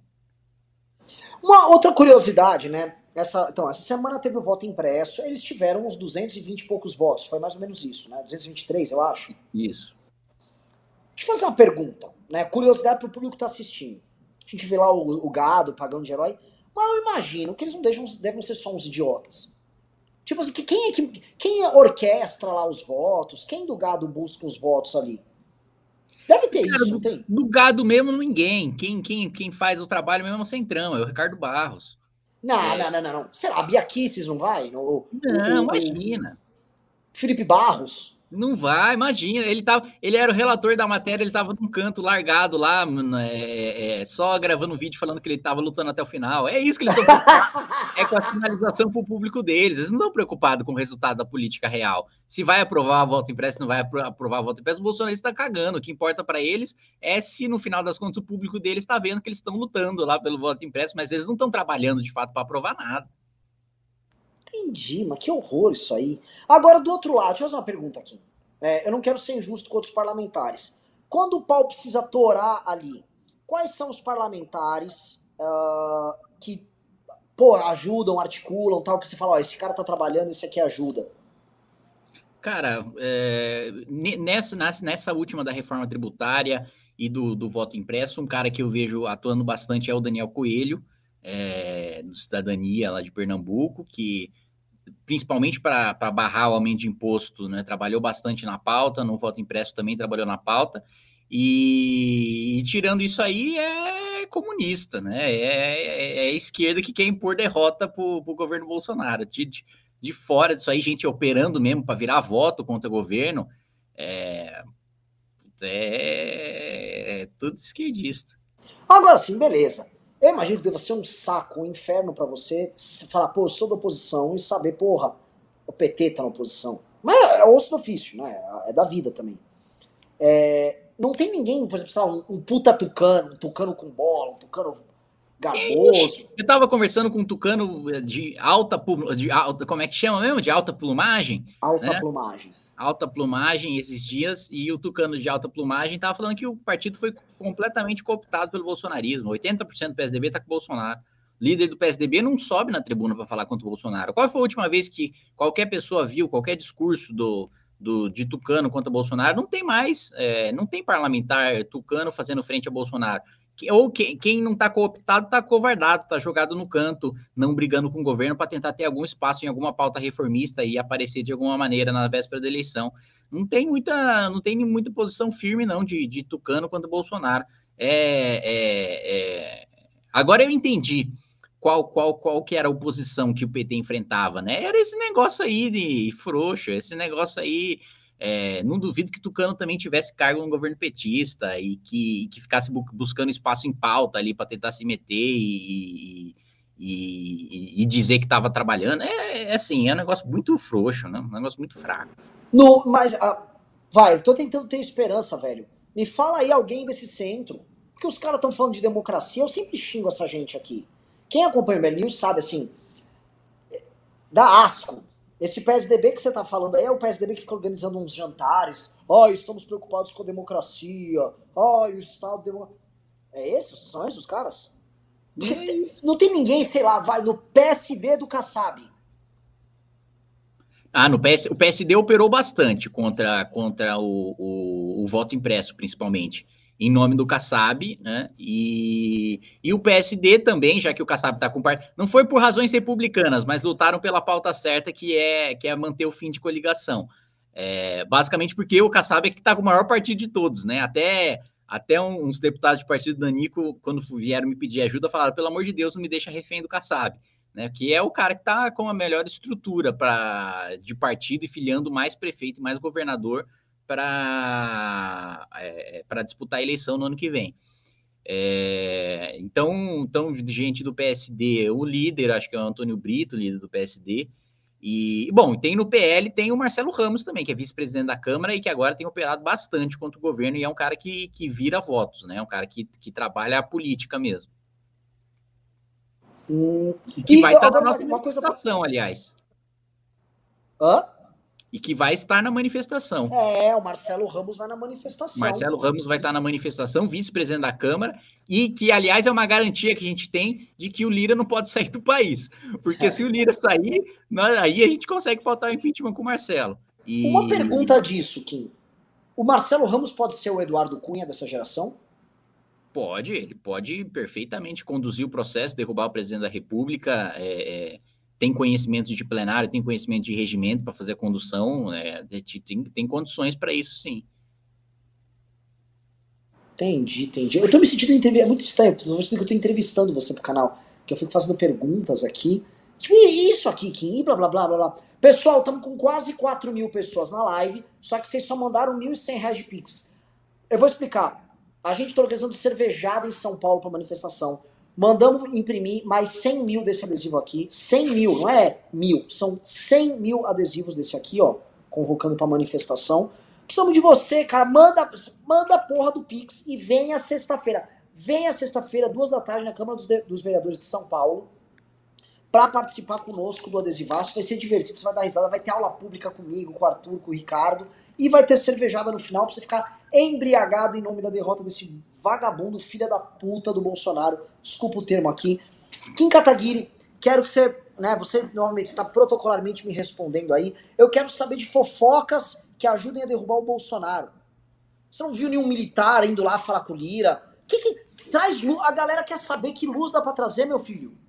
Uma outra curiosidade, né? Essa, então, essa semana teve o voto impresso, eles tiveram uns 220 e poucos votos, foi mais ou menos isso, né? 223, eu acho. Isso. Deixa eu fazer uma pergunta né? Curiosidade para o público que tá assistindo. A gente vê lá o, o, gado pagando de herói, mas eu imagino que eles não deixam, devem ser só uns idiotas. Tipo assim, que quem é que quem orquestra lá os votos? Quem do gado busca os votos ali? Deve ter Cara, isso, do, tem? Do gado mesmo, ninguém. Quem, quem, quem faz o trabalho mesmo é o Centrão, é o Ricardo Barros. Não, é. não, não, não, não. Sei lá, a Bia Kisses não vai? No, não, o, imagina. Felipe Barros. Não vai, imagina. Ele, tava, ele era o relator da matéria, ele estava num canto largado lá, é, é, só gravando um vídeo falando que ele estava lutando até o final. É isso que eles estão É com a sinalização para o público deles. Eles não estão preocupados com o resultado da política real. Se vai aprovar a volta impressa, não vai aprovar a volta impressa, o Bolsonaro está cagando. O que importa para eles é se, no final das contas, o público deles está vendo que eles estão lutando lá pelo voto impresso, mas eles não estão trabalhando de fato para aprovar nada. Entendi, mas que horror isso aí. Agora, do outro lado, deixa eu fazer uma pergunta aqui. É, eu não quero ser injusto com outros parlamentares. Quando o pau precisa torar ali, quais são os parlamentares uh, que pô, ajudam, articulam, tal, que você fala, ó, esse cara tá trabalhando, esse aqui ajuda? Cara, é, nessa, nessa última da reforma tributária e do, do voto impresso, um cara que eu vejo atuando bastante é o Daniel Coelho, é, do Cidadania lá de Pernambuco, que principalmente para barrar o aumento de imposto, né, trabalhou bastante na pauta, no voto impresso também trabalhou na pauta, e, e tirando isso aí é comunista, né, é, é, é esquerda que quer impor derrota para o governo Bolsonaro, de, de, de, fora disso aí, gente operando mesmo para virar voto contra o governo, é, é, é tudo esquerdista. Agora sim, beleza. Eu imagino que deva ser um saco, um inferno para você falar, pô, eu sou da oposição e saber, porra, o PT tá na oposição. Mas é osso do ofício, né? É da vida também. É, não tem ninguém, por exemplo, um, um puta tucano, um tucano com bola, um tucano garboso. Eu tava conversando com um tucano de alta, de alta, como é que chama mesmo? De alta plumagem? Alta né? plumagem alta plumagem esses dias e o Tucano de alta plumagem estava falando que o partido foi completamente cooptado pelo bolsonarismo. 80% do PSDB está com o Bolsonaro. Líder do PSDB não sobe na tribuna para falar contra o Bolsonaro. Qual foi a última vez que qualquer pessoa viu qualquer discurso do, do de Tucano contra Bolsonaro? Não tem mais, é, não tem parlamentar Tucano fazendo frente a Bolsonaro ou quem, quem não está cooptado está covardado, está jogado no canto, não brigando com o governo para tentar ter algum espaço em alguma pauta reformista e aparecer de alguma maneira na véspera da eleição. Não tem muita, não tem muita posição firme não de, de Tucano quanto Bolsonaro. É, é, é... Agora eu entendi qual, qual, qual que era a oposição que o PT enfrentava, né? Era esse negócio aí de frouxo, esse negócio aí é, não duvido que Tucano também tivesse cargo no governo petista e que, que ficasse bu buscando espaço em pauta ali para tentar se meter e, e, e dizer que estava trabalhando. É, é, assim, é um negócio muito frouxo, né? um negócio muito fraco. No, mas, ah, vai, tô tentando ter esperança, velho. Me fala aí alguém desse centro. Porque os caras estão falando de democracia, eu sempre xingo essa gente aqui. Quem acompanha o Berlim sabe, assim, dá asco esse PSDB que você está falando aí é o PSDB que fica organizando uns jantares. Ó, oh, estamos preocupados com a democracia. Ó, oh, o Estado democrático. É esse? São esses os caras? Porque é não tem ninguém, sei lá, vai no PSB do Kassab. Ah, no PS, o PSD operou bastante contra, contra o, o, o voto impresso, principalmente em nome do Kassab, né? E, e o PSD também, já que o Kassab está com parte, não foi por razões republicanas, mas lutaram pela pauta certa, que é, que é manter o fim de coligação. É, basicamente porque o Kassab é que está com o maior partido de todos, né? Até, até uns deputados de partido do Danico, quando vieram me pedir ajuda, falaram: pelo amor de Deus, não me deixa refém do Kassab. Né, que é o cara que está com a melhor estrutura pra, de partido e filiando mais prefeito e mais governador para é, para disputar a eleição no ano que vem. É, então, então, gente do PSD, o líder, acho que é o Antônio Brito, líder do PSD. E, bom, tem no PL, tem o Marcelo Ramos também, que é vice-presidente da Câmara e que agora tem operado bastante contra o governo e é um cara que, que vira votos, né? É um cara que, que trabalha a política mesmo. Hum, que vai estar na nossa uma coisa aliás. Hã? E que vai estar na manifestação. É, o Marcelo Ramos vai na manifestação. Marcelo Ramos vai estar na manifestação, vice-presidente da Câmara, e que, aliás, é uma garantia que a gente tem de que o Lira não pode sair do país. Porque é. se o Lira sair, nós, aí a gente consegue faltar o impeachment com o Marcelo. E... Uma pergunta disso, Kim. O Marcelo Ramos pode ser o Eduardo Cunha dessa geração? Pode, ele pode perfeitamente conduzir o processo, derrubar o presidente da República. É, é tem conhecimento de plenário, tem conhecimento de regimento para fazer a condução, é, tem, tem condições para isso, sim. Entendi, entendi. Eu tô me sentindo entrevistado, é muito estranho, que eu tô entrevistando você pro canal, que eu fico fazendo perguntas aqui. Tipo, isso aqui, que blá blá blá blá blá. Pessoal, estamos com quase 4 mil pessoas na live, só que vocês só mandaram 1.100 reais de Pix. Eu vou explicar. A gente está organizando cervejada em São Paulo para manifestação. Mandamos imprimir mais 100 mil desse adesivo aqui. 100 mil, não é mil. São 100 mil adesivos desse aqui, ó. Convocando pra manifestação. Precisamos de você, cara. Manda, manda a porra do Pix e venha sexta-feira. Venha sexta-feira, duas da tarde, na Câmara dos, dos Vereadores de São Paulo, para participar conosco do adesivaço. Vai ser divertido, você vai dar risada. Vai ter aula pública comigo, com o Arthur, com o Ricardo. E vai ter cervejada no final pra você ficar embriagado em nome da derrota desse vagabundo, filha da puta do Bolsonaro. Desculpa o termo aqui. Kim Kataguiri, quero que você, né, você normalmente está protocolarmente me respondendo aí. Eu quero saber de fofocas que ajudem a derrubar o Bolsonaro. Você não viu nenhum militar indo lá falar com o Lira? Que que traz luz? A galera quer saber que luz dá para trazer, meu filho.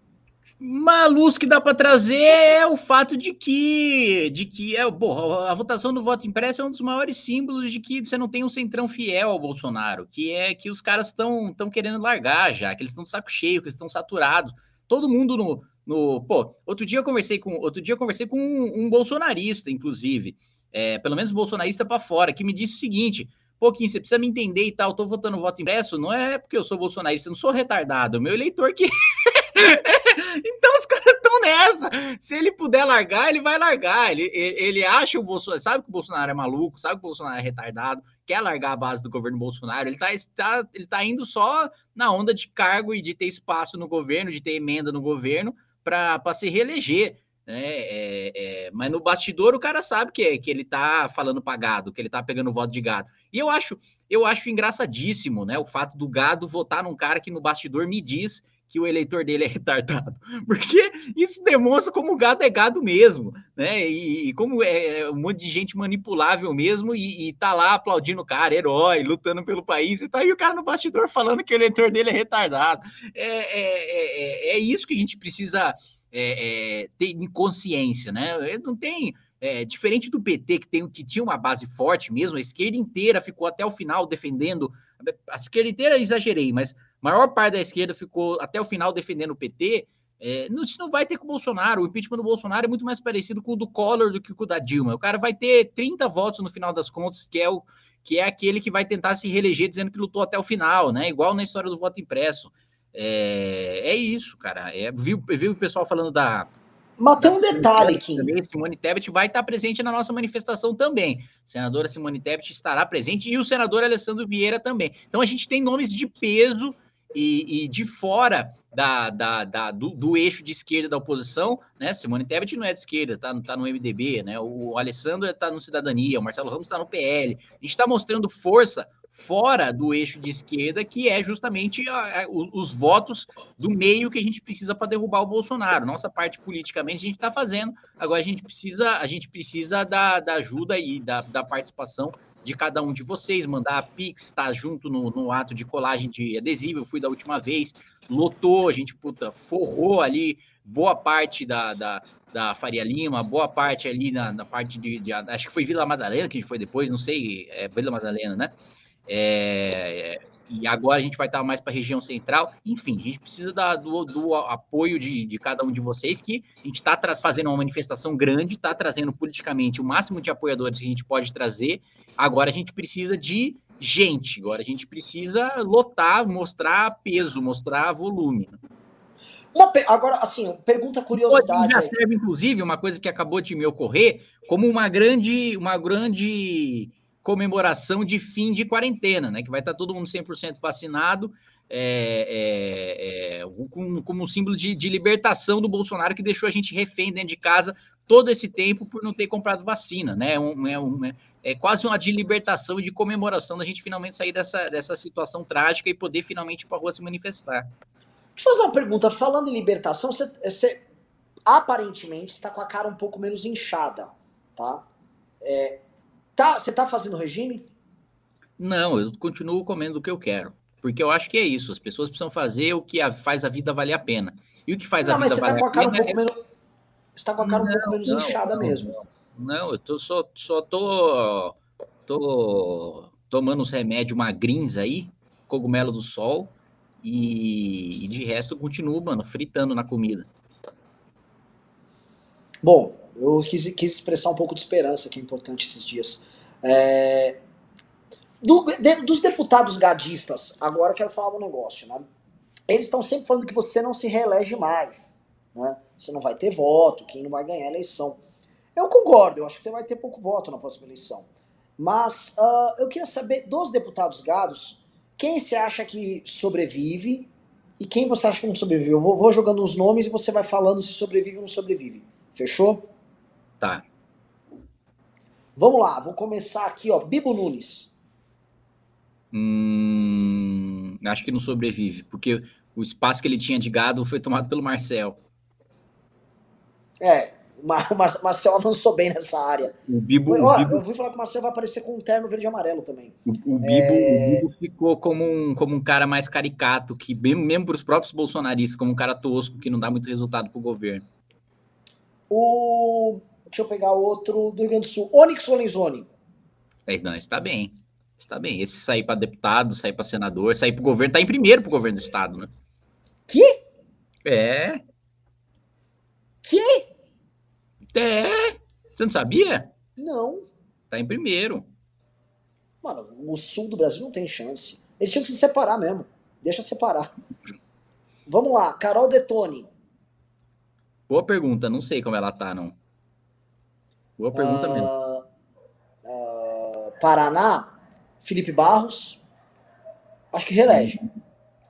Uma luz que dá para trazer é o fato de que, de que é, porra, a votação do voto impresso é um dos maiores símbolos de que você não tem um centrão fiel ao Bolsonaro, que é que os caras estão estão querendo largar já, que eles estão saco cheio, que eles estão saturados. Todo mundo no, no, pô, outro dia eu conversei com, outro dia conversei com um, um bolsonarista, inclusive, é, pelo menos bolsonarista para fora, que me disse o seguinte: pouquinho, você precisa me entender e tal, tô votando voto impresso, não é porque eu sou bolsonarista, eu não sou retardado, é o meu eleitor que então os caras estão nessa. Se ele puder largar, ele vai largar. Ele, ele, acha o Bolsonaro, sabe que o Bolsonaro é maluco, sabe que o Bolsonaro é retardado, quer largar a base do governo Bolsonaro. Ele está tá, ele tá indo só na onda de cargo e de ter espaço no governo, de ter emenda no governo para se reeleger. Né? É, é, mas no bastidor o cara sabe que, é, que ele tá falando pagado, que ele tá pegando voto de gado. E eu acho, eu acho engraçadíssimo, né? O fato do gado votar num cara que no bastidor me diz que o eleitor dele é retardado, porque isso demonstra como o gado é gado mesmo, né? E, e como é, é um monte de gente manipulável mesmo e, e tá lá aplaudindo o cara, herói, lutando pelo país, e tá aí o cara no bastidor falando que o eleitor dele é retardado. É, é, é, é, é isso que a gente precisa é, ter em consciência, né? Não tem. É, diferente do PT, que, tem, que tinha uma base forte mesmo, a esquerda inteira ficou até o final defendendo. A esquerda inteira exagerei, mas maior parte da esquerda ficou até o final defendendo o PT, é, não, isso não vai ter com o Bolsonaro. O impeachment do Bolsonaro é muito mais parecido com o do Collor do que com o da Dilma. O cara vai ter 30 votos no final das contas, que é o que é aquele que vai tentar se reeleger dizendo que lutou até o final, né? Igual na história do voto impresso. É, é isso, cara. É, viu, viu o pessoal falando da. Mas tem um detalhe, Kim. Simone Tebet vai estar presente na nossa manifestação também. A senadora Simone Tebet estará presente e o senador Alessandro Vieira também. Então a gente tem nomes de peso e, e de fora da, da, da do, do, eixo de esquerda da oposição, né? Simone Tebet não é de esquerda, tá, tá no MDB, né? O Alessandro está no Cidadania, o Marcelo Ramos está no PL. A gente está mostrando força fora do eixo de esquerda, que é justamente a, a, os, os, votos do meio que a gente precisa para derrubar o Bolsonaro. Nossa parte politicamente a gente está fazendo, agora a gente precisa, a gente precisa da, da ajuda e da, da participação de cada um de vocês, mandar a Pix, tá junto no, no, ato de colagem de adesivo. Eu fui da última vez, lotou, a gente puta, forrou ali boa parte da, da, da Faria Lima, boa parte ali na, na parte de, de, Acho que foi Vila Madalena que a gente foi depois, não sei, é Vila Madalena, né? É, e agora a gente vai estar mais para a região central. Enfim, a gente precisa da, do, do, apoio de, de, cada um de vocês, que a gente está fazendo uma manifestação grande, está trazendo politicamente o máximo de apoiadores que a gente pode trazer. Agora a gente precisa de gente, agora a gente precisa lotar, mostrar peso, mostrar volume. Uma, agora, assim, pergunta curiosidade. já serve, inclusive, uma coisa que acabou de me ocorrer, como uma grande, uma grande comemoração de fim de quarentena, né? Que vai estar todo mundo 100% vacinado, é, é, é, como, um símbolo de, de, libertação do Bolsonaro que deixou a gente refém dentro de casa todo esse tempo por não ter comprado vacina, né? Um, é, um, é, é quase uma de libertação e de comemoração da gente finalmente sair dessa, dessa situação trágica e poder finalmente para a rua se manifestar. Deixa eu fazer uma pergunta. Falando em libertação, você, você aparentemente está com a cara um pouco menos inchada, tá? É, Tá, você tá fazendo regime? Não, eu continuo comendo o que eu quero. Porque eu acho que é isso. As pessoas precisam fazer o que a, faz a vida valer a pena. E o que faz não, a vida valer tá a pena. Um é... menos, você tá com a cara um pouco menos não, inchada não, mesmo. Não, eu tô, só, só tô, tô tomando os remédios magrins aí, cogumelo do sol, e, e de resto eu continuo, mano, fritando na comida. Bom, eu quis, quis expressar um pouco de esperança, que é importante esses dias. É, do, de, dos deputados gadistas, agora quero falar um negócio, né? Eles estão sempre falando que você não se reelege mais, né? Você não vai ter voto, quem não vai ganhar a eleição. Eu concordo, eu acho que você vai ter pouco voto na próxima eleição. Mas uh, eu queria saber dos deputados gados, quem você acha que sobrevive e quem você acha que não sobrevive? Eu vou, vou jogando os nomes e você vai falando se sobrevive ou não sobrevive. Fechou? Vamos lá, vou começar aqui, ó. Bibo Nunes. Hum, acho que não sobrevive, porque o espaço que ele tinha de gado foi tomado pelo Marcel. É, o Mar Mar Marcel avançou bem nessa área. O Bibo, Ó, o Bibo, eu vou falar que o Marcel vai aparecer com um terno verde e amarelo também. o, o Bibo, o Bibo ficou como um, como um cara mais caricato, que mesmo, mesmo para os próprios bolsonaristas, como um cara tosco, que não dá muito resultado para o governo. O. Deixa eu pegar outro do Rio Grande do Sul. Onyx Lorenzoni. É, não, está bem. Está bem. Esse sair para deputado, sair para senador, sair para o governo, está em primeiro para o governo do estado, né? Que? É, Que? é. Você não sabia? Não. Está em primeiro. Mano, o sul do Brasil não tem chance. Eles tinham que se separar mesmo. Deixa separar. Vamos lá, Carol Detone. Boa pergunta, não sei como ela tá, não. Boa pergunta mesmo. Ah, ah, Paraná, Felipe Barros. Acho que reelege.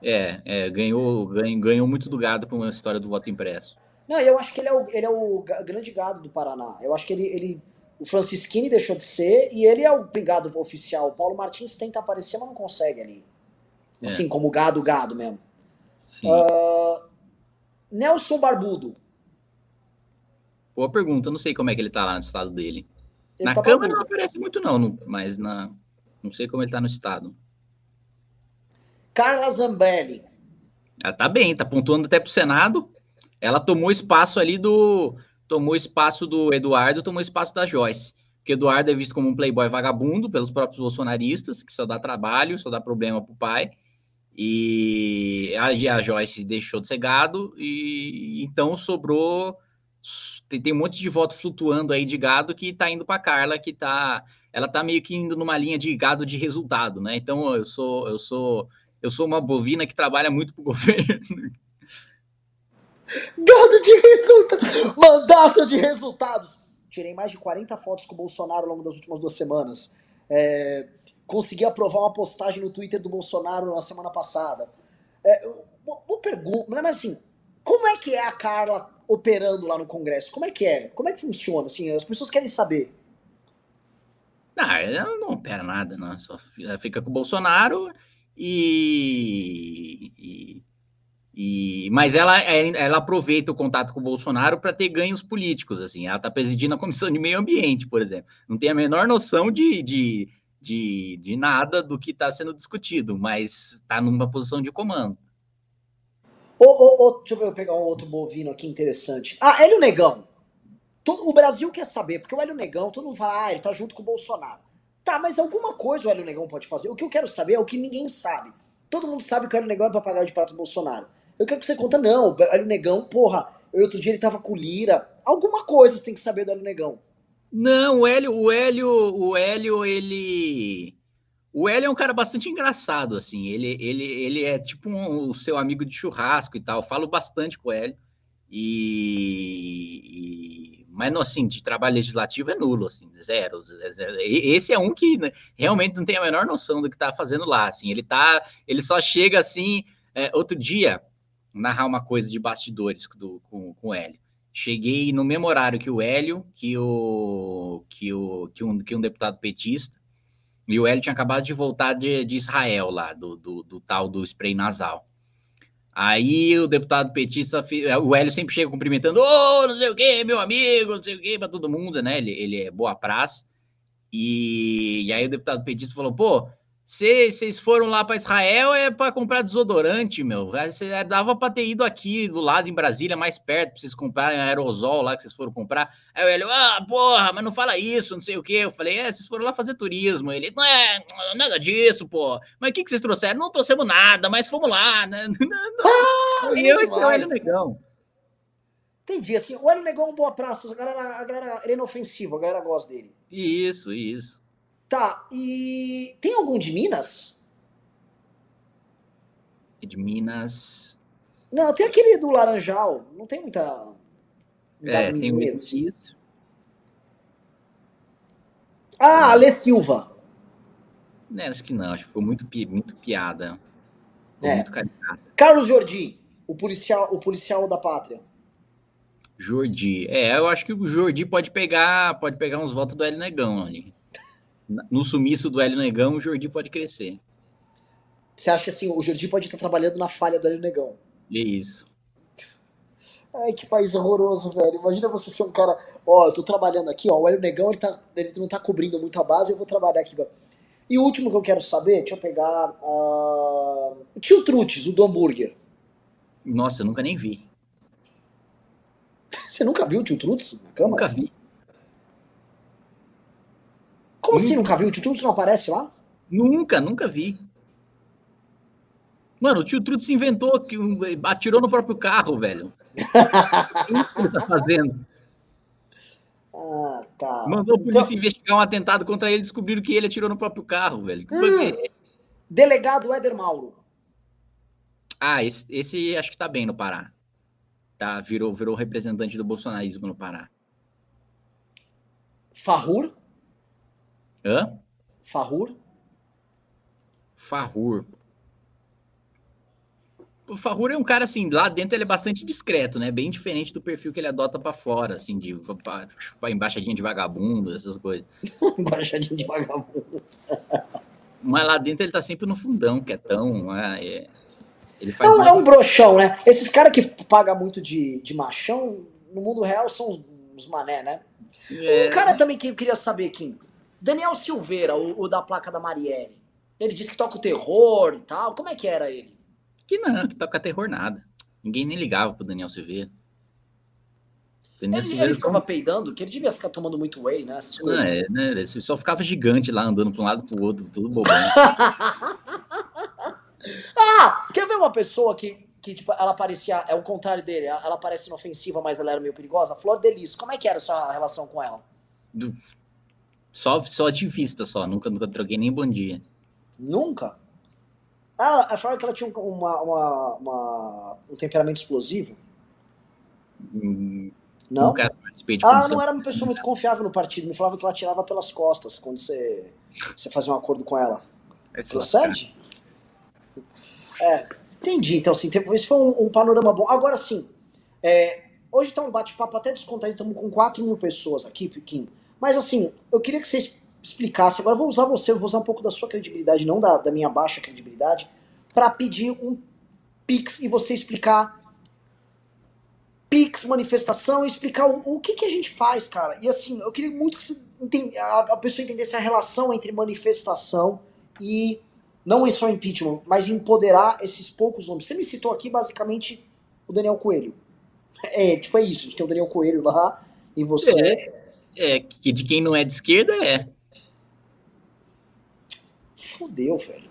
É, é, ganhou, ganhou, ganhou muito do gado com a história do voto impresso. Não, eu acho que ele é o, ele é o grande gado do Paraná. Eu acho que ele, ele. O Francisquini deixou de ser e ele é o gado oficial. O Paulo Martins tenta aparecer, mas não consegue ali. É. Assim, como gado, gado mesmo. Ah, Nelson Barbudo. Boa pergunta, não sei como é que ele tá lá no estado dele. Ele na tá Câmara não aparece muito, não, mas na. Não sei como ele tá no estado. Carla Zambelli. Ela tá bem, tá pontuando até pro Senado. Ela tomou espaço ali do. Tomou espaço do Eduardo, tomou espaço da Joyce. Porque Eduardo é visto como um playboy vagabundo pelos próprios bolsonaristas, que só dá trabalho, só dá problema pro pai. E a, a Joyce deixou de ser gado, e então sobrou. Tem, tem um monte de voto flutuando aí de gado que tá indo pra Carla, que tá. Ela tá meio que indo numa linha de gado de resultado, né? Então eu sou, eu sou, eu sou uma bovina que trabalha muito pro governo. Gado de resultados. Mandato de resultados. Tirei mais de 40 fotos com o Bolsonaro ao longo das últimas duas semanas. É, consegui aprovar uma postagem no Twitter do Bolsonaro na semana passada. É, uma, uma pergunta, mas assim, como é que é a Carla operando lá no Congresso? Como é que é? Como é que funciona? Assim, as pessoas querem saber. Ah, ela não opera nada, não. Só fica com o Bolsonaro e. e- e- mas ela, ela aproveita o contato com o Bolsonaro para ter ganhos políticos, assim. Ela está presidindo a Comissão de Meio Ambiente, por exemplo. Não tem a menor noção de, de, de, de nada do que está sendo discutido, mas está numa posição de comando. Ô, ô, deixa eu pegar um outro bovino aqui interessante. Ah, Hélio Negão. O Brasil quer saber, porque o Hélio Negão, todo mundo fala, ah, ele tá junto com o Bolsonaro. Tá, mas alguma coisa o Hélio Negão pode fazer. O que eu quero saber é o que ninguém sabe. Todo mundo sabe que o Hélio Negão é papagaio de prato do Bolsonaro. Eu quero que você conta, não, o Hélio Negão, porra, outro dia ele tava com Lira. Alguma coisa você tem que saber do Hélio Negão. Não, o Hélio, o Hélio, o Hélio, ele. O Hélio é um cara bastante engraçado, assim. Ele, ele, ele é tipo um- o seu amigo de churrasco e tal. Eu falo bastante com o Hélio. E, e- mas assim, de trabalho legislativo é nulo, assim, zero, zero, Esse é um que né, realmente não tem a menor noção do que tá fazendo lá, assim. Ele tá, ele só chega assim. é, outro dia, narrar uma coisa de bastidores do, com, com o Hélio. Cheguei no mesmo horário que o Hélio, que o que o que um, que um deputado petista, e o Hélio tinha acabado de voltar de, de Israel lá, do, do, do tal do spray nasal. Aí o deputado petista, fi- o Hélio sempre chega cumprimentando, ô, não sei o quê, meu amigo, não sei o quê, para todo mundo, né? Ele, ele é boa praça. E, e aí o deputado petista falou, pô, vocês foram lá para Israel é para comprar desodorante, meu. Cê, dava para ter ido aqui do lado em Brasília, mais perto, para vocês comprarem aerosol lá que vocês foram comprar. Aí o Hélio, ah, porra, mas não fala isso, não sei o quê. Eu falei, é, vocês foram lá fazer turismo. Ele, não é, nada disso, pô. Mas o que, que vocês trouxeram? Não trouxemos nada, mas fomos lá, né? Ah, eu é o. Hélio Negão. Entendi, assim, o Hélio Negão é um boa praça, a galera, a galera, ele é inofensivo, a galera gosta dele. Isso, isso. Tá, e tem algum de Minas? De Minas. Não, tem aquele do Laranjal, não tem muita... É, tem o mineiro, assim. isso. Ah, Alê Silva. Né, acho que não, acho que ficou muito, muito piada. Ficou É. muito caricato. Carlos Jordi, o policial, o policial da pátria. Jordi. É, eu acho que o Jordi pode pegar, pode pegar uns votos do Hélio Negão ali. No sumiço do Hélio Negão, o Jordi pode crescer. Você acha que assim, o Jordi pode estar trabalhando na falha do Hélio Negão? É isso. Ai, que país horroroso, velho. Imagina você ser um cara. Ó, eu tô trabalhando aqui, ó. O Hélio Negão, ele, tá, ele não tá cobrindo muito a base, eu vou trabalhar aqui. E o último que eu quero saber, deixa eu pegar. Uh... O tio Trutes, o do hambúrguer. Nossa, eu nunca nem vi. Você nunca viu o tio Trutes na câmera? Nunca vi. Como assim nunca viu? O tio Trutes não aparece lá? Nunca, nunca vi. Mano, o tio Trutes inventou que atirou no próprio carro, velho. o que ele tá fazendo? Ah, tá. Mandou a polícia então... investigar um atentado contra ele, descobriram que ele atirou no próprio carro, velho. Hum, delegado Éder Mauro. Ah, esse, esse, acho que tá bem no Pará. Tá, virou, virou representante do bolsonarismo no Pará. Farrur? Hã? Farrur? Farrur. O Farrur é um cara assim, lá dentro ele é bastante discreto, né? Bem diferente do perfil que ele adota para fora, assim, de pra, embaixadinha de vagabundo, essas coisas. embaixadinha de vagabundo. Mas lá dentro ele tá sempre no fundão, quietão. É, é, ele faz é, um, é um broxão, né? Esses caras que pagam muito de, de machão, no mundo real são os mané, né? É... Um cara também que eu queria saber, Kim. Daniel Silveira, o, o da placa da Marielle. Ele disse que toca o terror e tal. Como é que era ele? Que não, que toca terror nada. Ninguém nem ligava pro Daniel Silveira. Daniel ele, Silveira ele ficava como... peidando, que ele devia ficar tomando muito whey, né? Essas coisas. é, né? Ele só ficava gigante lá, andando para um lado pro outro, tudo bobão. ah, quer ver uma pessoa que, que tipo, ela parecia, é o contrário dele, ela parece inofensiva, mas ela era meio perigosa? Flor Delis, como é que era a sua relação com ela? Só, só de vista, só. Nunca, nunca troquei nem bom dia. Nunca? Ah, ela falou que ela tinha uma, uma, uma, um temperamento explosivo? Hum, não? Nunca participei de Ah, não era uma pessoa muito confiável no partido. Me falava que ela tirava pelas costas quando você, você fazia um acordo com ela. É Procede? É, entendi. Então, assim, esse foi um, um panorama bom. Agora, sim, é, hoje tá um bate-papo até descontraído. Estamos com 4 mil pessoas aqui, Kim. Mas, assim, eu queria que vocês explicasse. Agora vou usar você, vou usar um pouco da sua credibilidade, não da, da minha baixa credibilidade, para pedir um Pix e você explicar Pix, manifestação, explicar o, o que, que a gente faz, cara. E assim, eu queria muito que você a, a pessoa entendesse a relação entre manifestação e não é só impeachment, mas empoderar esses poucos homens. Você me citou aqui basicamente o Daniel Coelho. É, tipo, é isso, tem o Daniel Coelho lá e você. É, é que de quem não é de esquerda é. Fudeu, velho.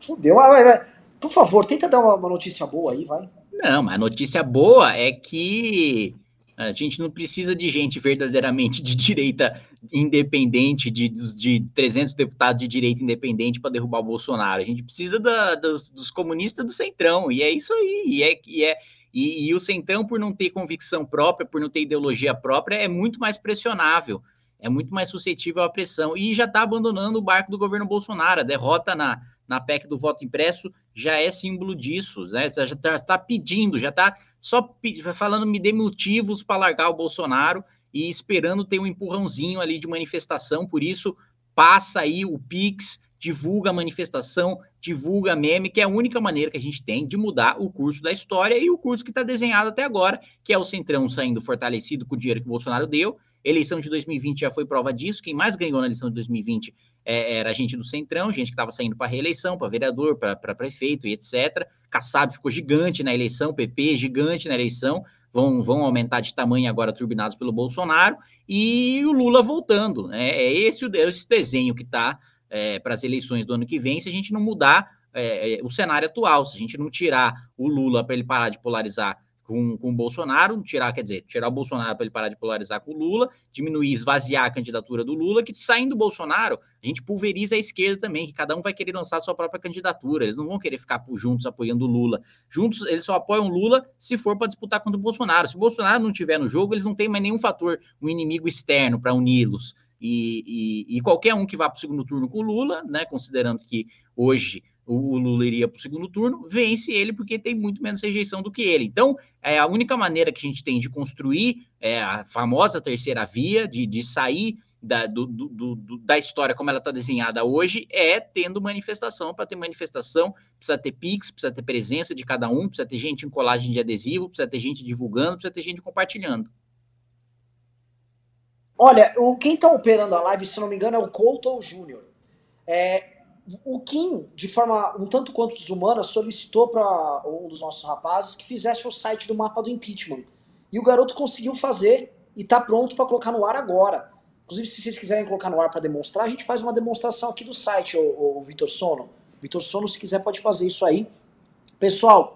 Fudeu. Vai, vai, vai. Por favor, tenta dar uma, uma notícia boa aí, vai. Não, mas a notícia boa é que a gente não precisa de gente verdadeiramente de direita independente, de, de 300 deputados de direita independente para derrubar o Bolsonaro. A gente precisa da, dos, dos, comunistas do Centrão, e é isso aí. E, é, e, é, e, e o Centrão, por não ter convicção própria, por não ter ideologia própria, é muito mais pressionável é muito mais suscetível à pressão e já está abandonando o barco do governo Bolsonaro. A derrota na, na PEC do voto impresso já é símbolo disso, né? Já está tá pedindo, já está só falando, me dê motivos para largar o Bolsonaro e esperando ter um empurrãozinho ali de manifestação. Por isso, passa aí o Pix, divulga a manifestação, divulga meme, que é a única maneira que a gente tem de mudar o curso da história e o curso que está desenhado até agora, que é o Centrão saindo fortalecido com o dinheiro que o Bolsonaro deu Eleição de 2020 já foi prova disso. Quem mais ganhou na eleição de 2020 é, era gente do Centrão, gente que estava saindo para reeleição, para vereador, para prefeito e etc. Kassab ficou gigante na eleição, PP gigante na eleição, vão, vão aumentar de tamanho agora turbinados pelo Bolsonaro, e o Lula voltando. Né? É esse, esse desenho que está é, para as eleições do ano que vem, se a gente não mudar é, é, o cenário atual, se a gente não tirar o Lula para ele parar de polarizar com, com o Bolsonaro, tirar, quer dizer, tirar o Bolsonaro para ele parar de polarizar com o Lula, diminuir, esvaziar a candidatura do Lula, que saindo do Bolsonaro, a gente pulveriza a esquerda também, que cada um vai querer lançar sua própria candidatura, eles não vão querer ficar juntos apoiando o Lula. Juntos, eles só apoiam o Lula se for para disputar contra o Bolsonaro. Se o Bolsonaro não tiver no jogo, eles não têm mais nenhum fator, um inimigo externo para uni-los. E, e, e, qualquer um que vá para o segundo turno com o Lula, né, considerando que hoje o Lula iria para o segundo turno, vence ele porque tem muito menos rejeição do que ele. Então, é a única maneira que a gente tem de construir é, a famosa terceira via, de, de sair da, do, do, do, da história como ela está desenhada hoje é tendo manifestação. Para ter manifestação, precisa ter Pix, precisa ter presença de cada um, precisa ter gente em colagem de adesivo, precisa ter gente divulgando, precisa ter gente compartilhando. Olha, o, quem está operando a live, se não me engano, é o Couto ou o Júnior. É, o Kim, de forma um tanto quanto desumana, solicitou para um dos nossos rapazes que fizesse o site do mapa do impeachment. E o garoto conseguiu fazer e está pronto para colocar no ar agora. Inclusive, se vocês quiserem colocar no ar para demonstrar, a gente faz uma demonstração aqui do site, o, o Vitor Sono. Vitor Sono, se quiser, pode fazer isso aí. Pessoal,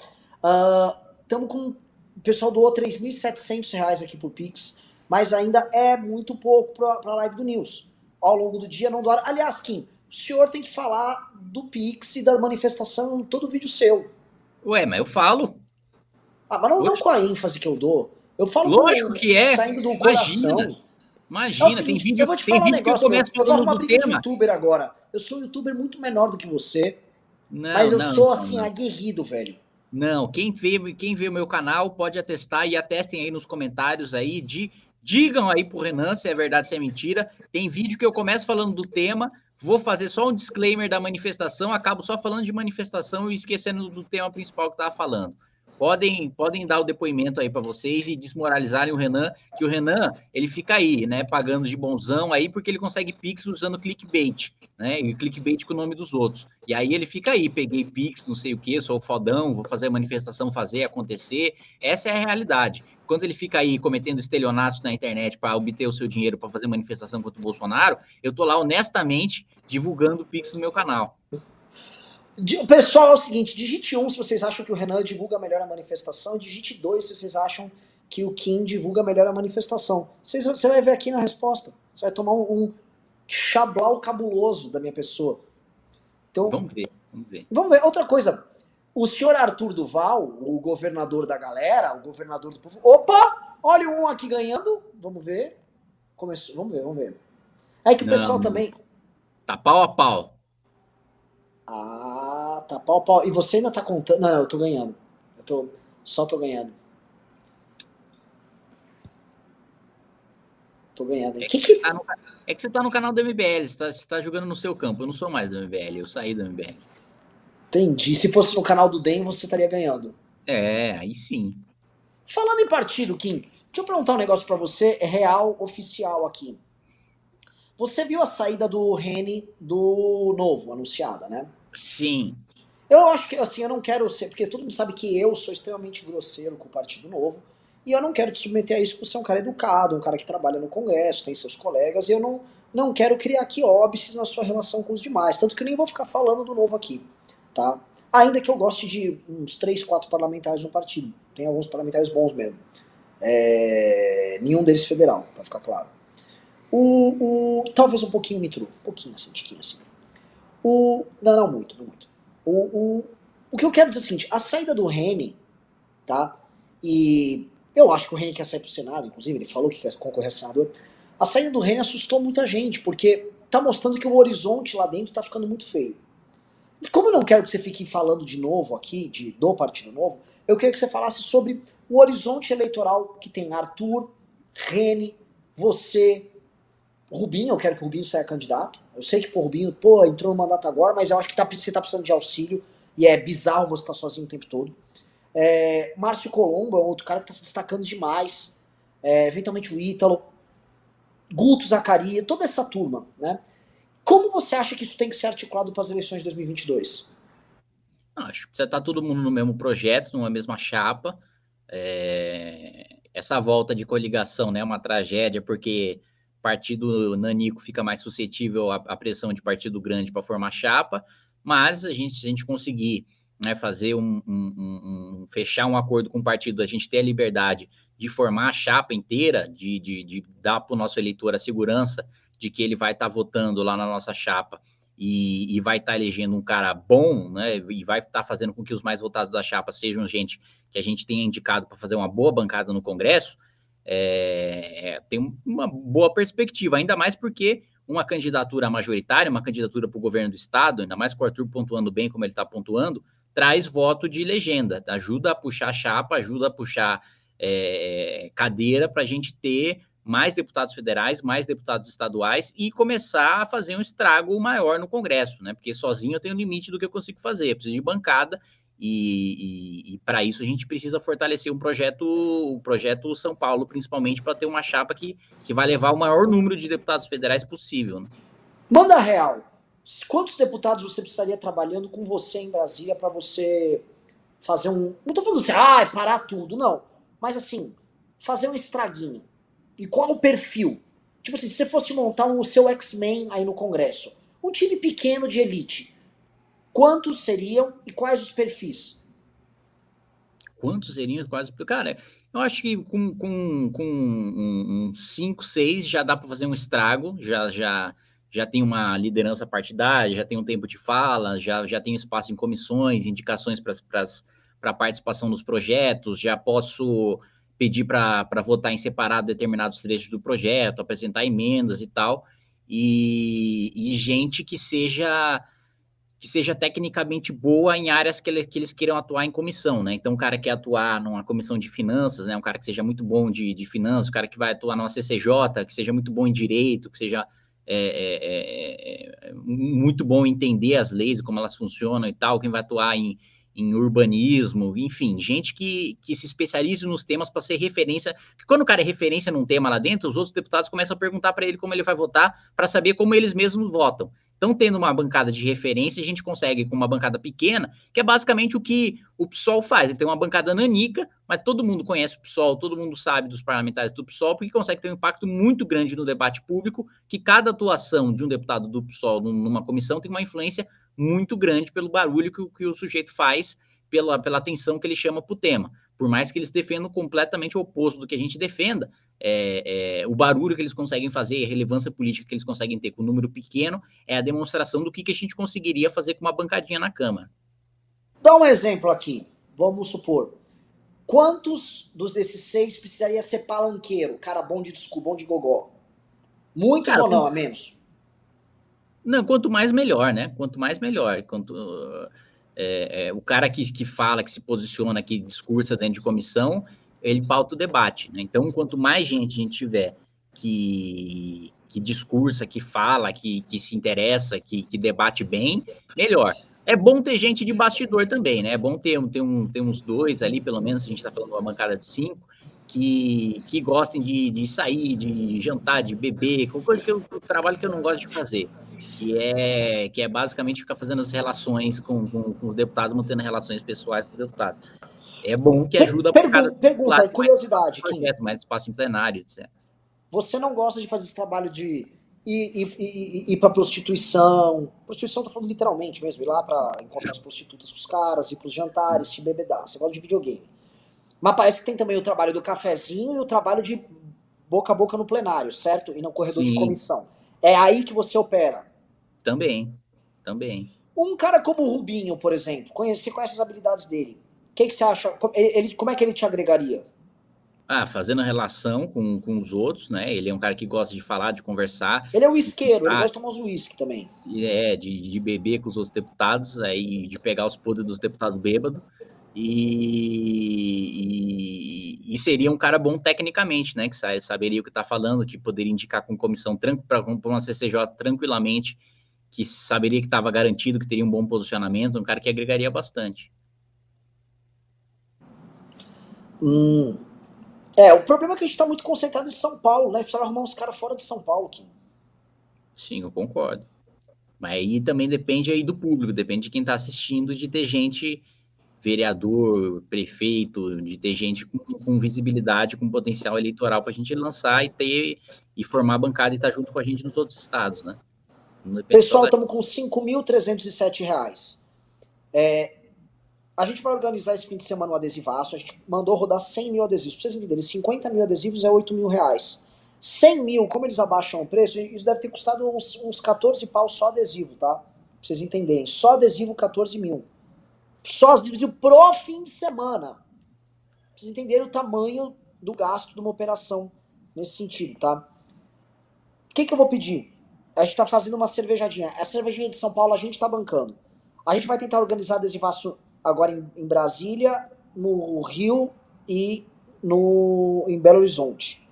estamos uh, com. O pessoal doou R$ 3.700 aqui por Pix, mas ainda é muito pouco para a live do News. Ao longo do dia não doaram. Aliás, Kim, o senhor tem que falar do Pix e da manifestação em todo vídeo seu. Ué, mas eu falo. Ah, mas não, não com a ênfase que eu dou. Eu falo Lógico com, que é. Saindo do Imagina. coração. Imagina, é seguinte, tem vídeo, eu vou te tem falar vídeo um negócio, que eu começo eu falando uma do briga tema. de youtuber agora. Eu sou um youtuber muito menor do que você, Não, mas eu não, sou não, assim, aguerrido, velho. Não, quem vê, quem vê o meu canal pode atestar e atestem aí nos comentários aí de digam aí pro Renan se é verdade se é mentira. Tem vídeo que eu começo falando do tema, vou fazer só um disclaimer da manifestação, acabo só falando de manifestação e esquecendo do tema principal que tava falando. Podem, podem dar o depoimento aí para vocês e desmoralizarem o Renan, que o Renan, ele fica aí, né, pagando de bonzão aí, porque ele consegue Pix usando clickbait, né, e clickbait com o nome dos outros. E aí ele fica aí, peguei Pix, não sei o que, sou fodão, vou fazer a manifestação, fazer acontecer. Essa é a realidade. Quando ele fica aí cometendo estelionatos na internet para obter o seu dinheiro para fazer manifestação contra o Bolsonaro, eu tô lá honestamente divulgando o Pix no meu canal. Pessoal, é o seguinte, digite um se vocês acham que o Renan divulga melhor a manifestação, digite dois se vocês acham que o Kim divulga melhor a manifestação. Vocês, você vai ver aqui na resposta. Você vai tomar um, um chablau cabuloso da minha pessoa. Então, Vamos ver, vamos ver. Vamos ver, outra coisa. O senhor Arthur Duval, o governador da galera, o governador do povo. Opa! Olha um aqui ganhando. Vamos ver. Começou. Vamos ver, vamos ver. É que o Não, pessoal também. Tá pau a pau. Ah, tá pau pau. E você ainda tá contando. Não, não, eu tô ganhando. Eu tô. Só tô ganhando. Tô ganhando. É Que que, que... tá no, é que você tá no canal do MBL, você tá, você tá jogando no seu campo. Eu não sou mais do MBL, eu saí do MBL. Entendi. Se fosse no canal do DEM, você estaria ganhando. É, aí sim. Falando em partido, Kim, deixa eu perguntar um negócio pra você, é real, oficial aqui. Você viu a saída do Rene do Novo, anunciada, né? Sim. Eu acho que, assim, eu não quero ser, porque todo mundo sabe que eu sou extremamente grosseiro com o Partido Novo, e eu não quero te submeter a isso porque você é um cara educado, um cara que trabalha no Congresso, tem seus colegas, e eu não, não quero criar aqui óbices na sua relação com os demais, tanto que eu nem vou ficar falando do Novo aqui, tá? Ainda que eu goste de uns três, quatro parlamentares no partido. Tem alguns parlamentares bons mesmo. É, nenhum deles federal, pra ficar claro. O, o, talvez um pouquinho Mitru, um pouquinho assim, tiquinho assim. O, não, não muito, não muito. O, o, o que eu quero dizer é o seguinte, a saída do Rene, tá? E eu acho que o Rene quer sair pro Senado, inclusive, ele falou que quer concorrer a senador. A saída do Rene assustou muita gente, porque tá mostrando que o horizonte lá dentro tá ficando muito feio. E como eu não quero que você fique falando de novo aqui, de, do Partido Novo, eu queria que você falasse sobre o horizonte eleitoral que tem Arthur, Rene, você, Rubinho, eu quero que o Rubinho saia candidato. Eu sei que o Rubinho, pô, entrou no mandato agora, mas eu acho que tá, você tá precisando de auxílio, e é bizarro você estar sozinho o tempo todo. É, Márcio Colombo é outro cara que está se destacando demais. É, eventualmente o Ítalo. Guto Zacaria, toda essa turma, né? Como você acha que isso tem que ser articulado para as eleições de 2022? Acho que você tá todo mundo no mesmo projeto, numa mesma chapa. É, Essa volta de coligação né, é uma tragédia, porque partido nanico fica mais suscetível à, pressão de partido grande para formar chapa, mas a gente, se a gente conseguir né, fazer um, um- um- um- fechar um acordo com o partido, a gente ter a liberdade de formar a chapa inteira, de, de, de dar para o nosso eleitor a segurança de que ele vai estar votando lá na nossa chapa e, e vai estar elegendo um cara bom, né? E vai estar fazendo com que os mais votados da chapa sejam gente que a gente tenha indicado para fazer uma boa bancada no Congresso, é, é, tem uma boa perspectiva, ainda mais porque uma candidatura majoritária, uma candidatura para o governo do estado, ainda mais com o Arthur pontuando bem como ele está pontuando, traz voto de legenda, ajuda a puxar chapa, ajuda a puxar é, cadeira para a gente ter mais deputados federais, mais deputados estaduais e começar a fazer um estrago maior no Congresso, né? Porque sozinho eu tenho limite do que eu consigo fazer, eu preciso de bancada e, e, e para isso a gente precisa fortalecer um projeto, o projeto São Paulo, principalmente para ter uma chapa que, que vai levar o maior número de deputados federais possível. Né? Manda real. Quantos deputados você precisaria trabalhando com você em Brasília para você fazer um. Não tô falando assim, ah, parar tudo, não. Mas assim, fazer um estraguinho. E qual o perfil? Tipo assim, se você fosse montar um, o seu X-Men aí no Congresso, um time pequeno de elite, quantos seriam e quais os perfis? Quantos seriam? Quais Cara, eu acho que com, com, com um 5, um 6 já dá para fazer um estrago, já, já, já tem uma liderança partidária, já tem um tempo de fala, já, já tem espaço em comissões, indicações para participação nos projetos, já posso pedir para votar em separado determinados trechos do projeto, apresentar emendas e tal, e, e gente que seja que seja tecnicamente boa em áreas que, ele, que, eles queiram atuar em comissão, né? Então, o cara quer atuar numa comissão de finanças, né? Um cara que seja muito bom de, de finanças, o cara que vai atuar numa CCJ, que seja muito bom em direito, que seja é, é, é, é muito bom entender as leis, como elas funcionam e tal, quem vai atuar em, em urbanismo, enfim, gente que, que se especialize nos temas para ser referência. Porque quando o cara é referência num tema lá dentro, os outros deputados começam a perguntar para ele como ele vai votar, para saber como eles mesmos votam. Então, tendo uma bancada de referência, a gente consegue, com uma bancada pequena, que é basicamente o que o PSOL faz. Ele tem uma bancada nanica, mas todo mundo conhece o PSOL, todo mundo sabe dos parlamentares do PSOL, porque consegue ter um impacto muito grande no debate público, que cada atuação de um deputado do PSOL numa comissão tem uma influência muito grande pelo barulho que, que o sujeito faz, pela, pela atenção que ele chama para o tema. Por mais que eles defendam completamente o oposto do que a gente defenda, é, é, o barulho que eles conseguem fazer, a relevância política que eles conseguem ter com um número pequeno, é a demonstração do que, que a gente conseguiria fazer com uma bancadinha na Câmara. Dá um exemplo aqui. Vamos supor. Quantos dos desses seis precisaria ser palanqueiro, cara bom de disco, bom de gogó? Muitos cara, ou não, a menos? Não, quanto mais melhor, né? Quanto mais melhor. Quanto, é, é, o cara que, que fala, que se posiciona, que discursa dentro de comissão, ele pauta o debate. Né? Então, quanto mais gente a gente tiver que, que discursa, que fala, que, que se interessa, que, que debate bem, melhor. É bom ter gente de bastidor também, né? É bom ter, ter, um, ter uns dois ali, pelo menos, a gente está falando de uma bancada de cinco, que, que gostem de, de sair, de jantar, de beber, com coisa que eu trabalho que eu não gosto de fazer. Que é, que é basicamente ficar fazendo as relações com, com, com os deputados, mantendo relações pessoais com os deputados. É bom que ajuda per, pergunta, pergunta curiosidade, mais, projeto, mais espaço em plenário, etc. Você não gosta de fazer esse trabalho de ir, ir, ir, ir para prostituição? Prostituição, tô falando literalmente mesmo, ir lá para encontrar as prostitutas com os caras, ir para os jantares, se bebedar. Você gosta de videogame. Mas parece que tem também o trabalho do cafezinho e o trabalho de boca a boca no plenário, certo? E no corredor Sim. de comissão. É aí que você opera. Também, também. Um cara como o Rubinho, por exemplo, conhece, você conhece as habilidades dele que, que você acha? Ele, como é que ele te agregaria? Ah, fazendo relação com, com os outros, né? Ele é um cara que gosta de falar, de conversar. Ele é o isqueiro, ele gosta de tomar os uísque também. É, de, de beber com os outros deputados, aí de pegar os podres dos deputados bêbados. E, e, e, seria um cara bom tecnicamente, né? Que saberia o que está falando, que poderia indicar com comissão para uma CCJ tranquilamente, que saberia que estava garantido, que teria um bom posicionamento, um cara que agregaria bastante. Hum. É, o problema é que a gente tá muito concentrado em São Paulo, né? Precisa arrumar uns caras fora de São Paulo, Kim. Sim, eu concordo. Mas aí também depende aí do público, depende de quem tá assistindo, de ter gente, vereador, prefeito, de ter gente com, com visibilidade, com potencial eleitoral para a gente lançar e ter e formar a bancada e estar tá junto com a gente em todos os estados, né? Pessoal, estamos com 5.307 reais. É, a gente vai organizar esse fim de semana um adesivaço. A gente mandou rodar 100 mil adesivos. Pra vocês entenderem, 50 mil adesivos é 8 mil reais. 100 mil, como eles abaixam o preço, isso deve ter custado uns, uns 14 pau só adesivo, tá? Pra vocês entenderem. Só adesivo, 14 mil. Só adesivo pro fim de semana. Pra vocês entenderem o tamanho do gasto de uma operação nesse sentido, tá? O que, que eu vou pedir? A gente tá fazendo uma cervejadinha. Essa cervejinha de São Paulo a gente tá bancando. A gente vai tentar organizar adesivaço agora em, em Brasília, no Rio e no, em Belo Horizonte.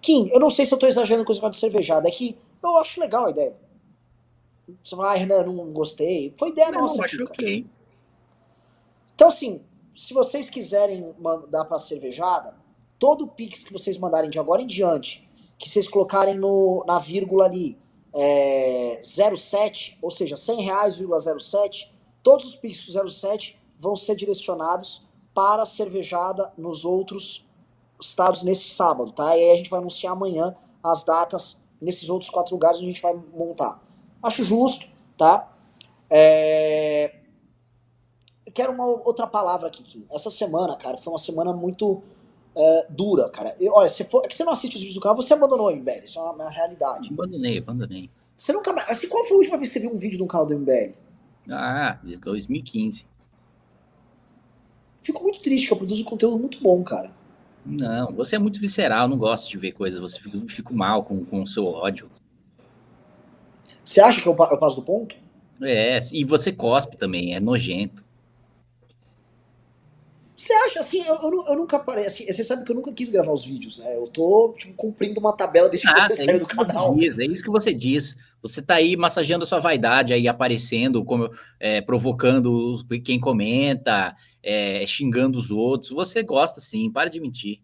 Kim, eu não sei se eu tô exagerando com esse negócio de cervejada, é que eu acho legal a ideia. Você fala, ah, Renan, não gostei. Foi ideia Não, nossa. aqui, cara. ok. Então, assim, se vocês quiserem mandar pra cervejada, todo o Pix que vocês mandarem de agora em diante, que vocês colocarem no, na vírgula ali, é, 07, ou seja, 100 reais, vírgula 07, todos os Pix do 07 vão ser direcionados para a cervejada nos outros estados nesse sábado, tá? E aí a gente vai anunciar amanhã as datas nesses outros quatro lugares onde a gente vai montar. Acho justo, tá? É... Quero uma outra palavra aqui. Essa semana, cara, foi uma semana muito é, dura, cara. Eu, olha, você for... é que você não assiste os vídeos do canal, você abandonou o MBL, isso é uma, uma realidade. Abandonei, abandonei. Você nunca mais... Assim, qual foi a última vez que você viu um vídeo no canal do MBL? Ah, de 2015. Fico muito triste, que eu produzo conteúdo muito bom, cara. Não, você é muito visceral, eu não gosto de ver coisas, você fica, fico mal com, com o seu ódio. Você acha que eu, eu passo do ponto? É, e você cospe também, é nojento. Você acha, assim, eu, eu, eu nunca parei, assim, você sabe que eu nunca quis gravar os vídeos, né? Eu tô, tipo, cumprindo uma tabela desde que Ah, você é saiu do que canal. diz, é isso que você diz. Você tá aí massageando a sua vaidade, aí aparecendo, como, é, provocando quem comenta, é, xingando os outros. Você gosta sim, para de mentir.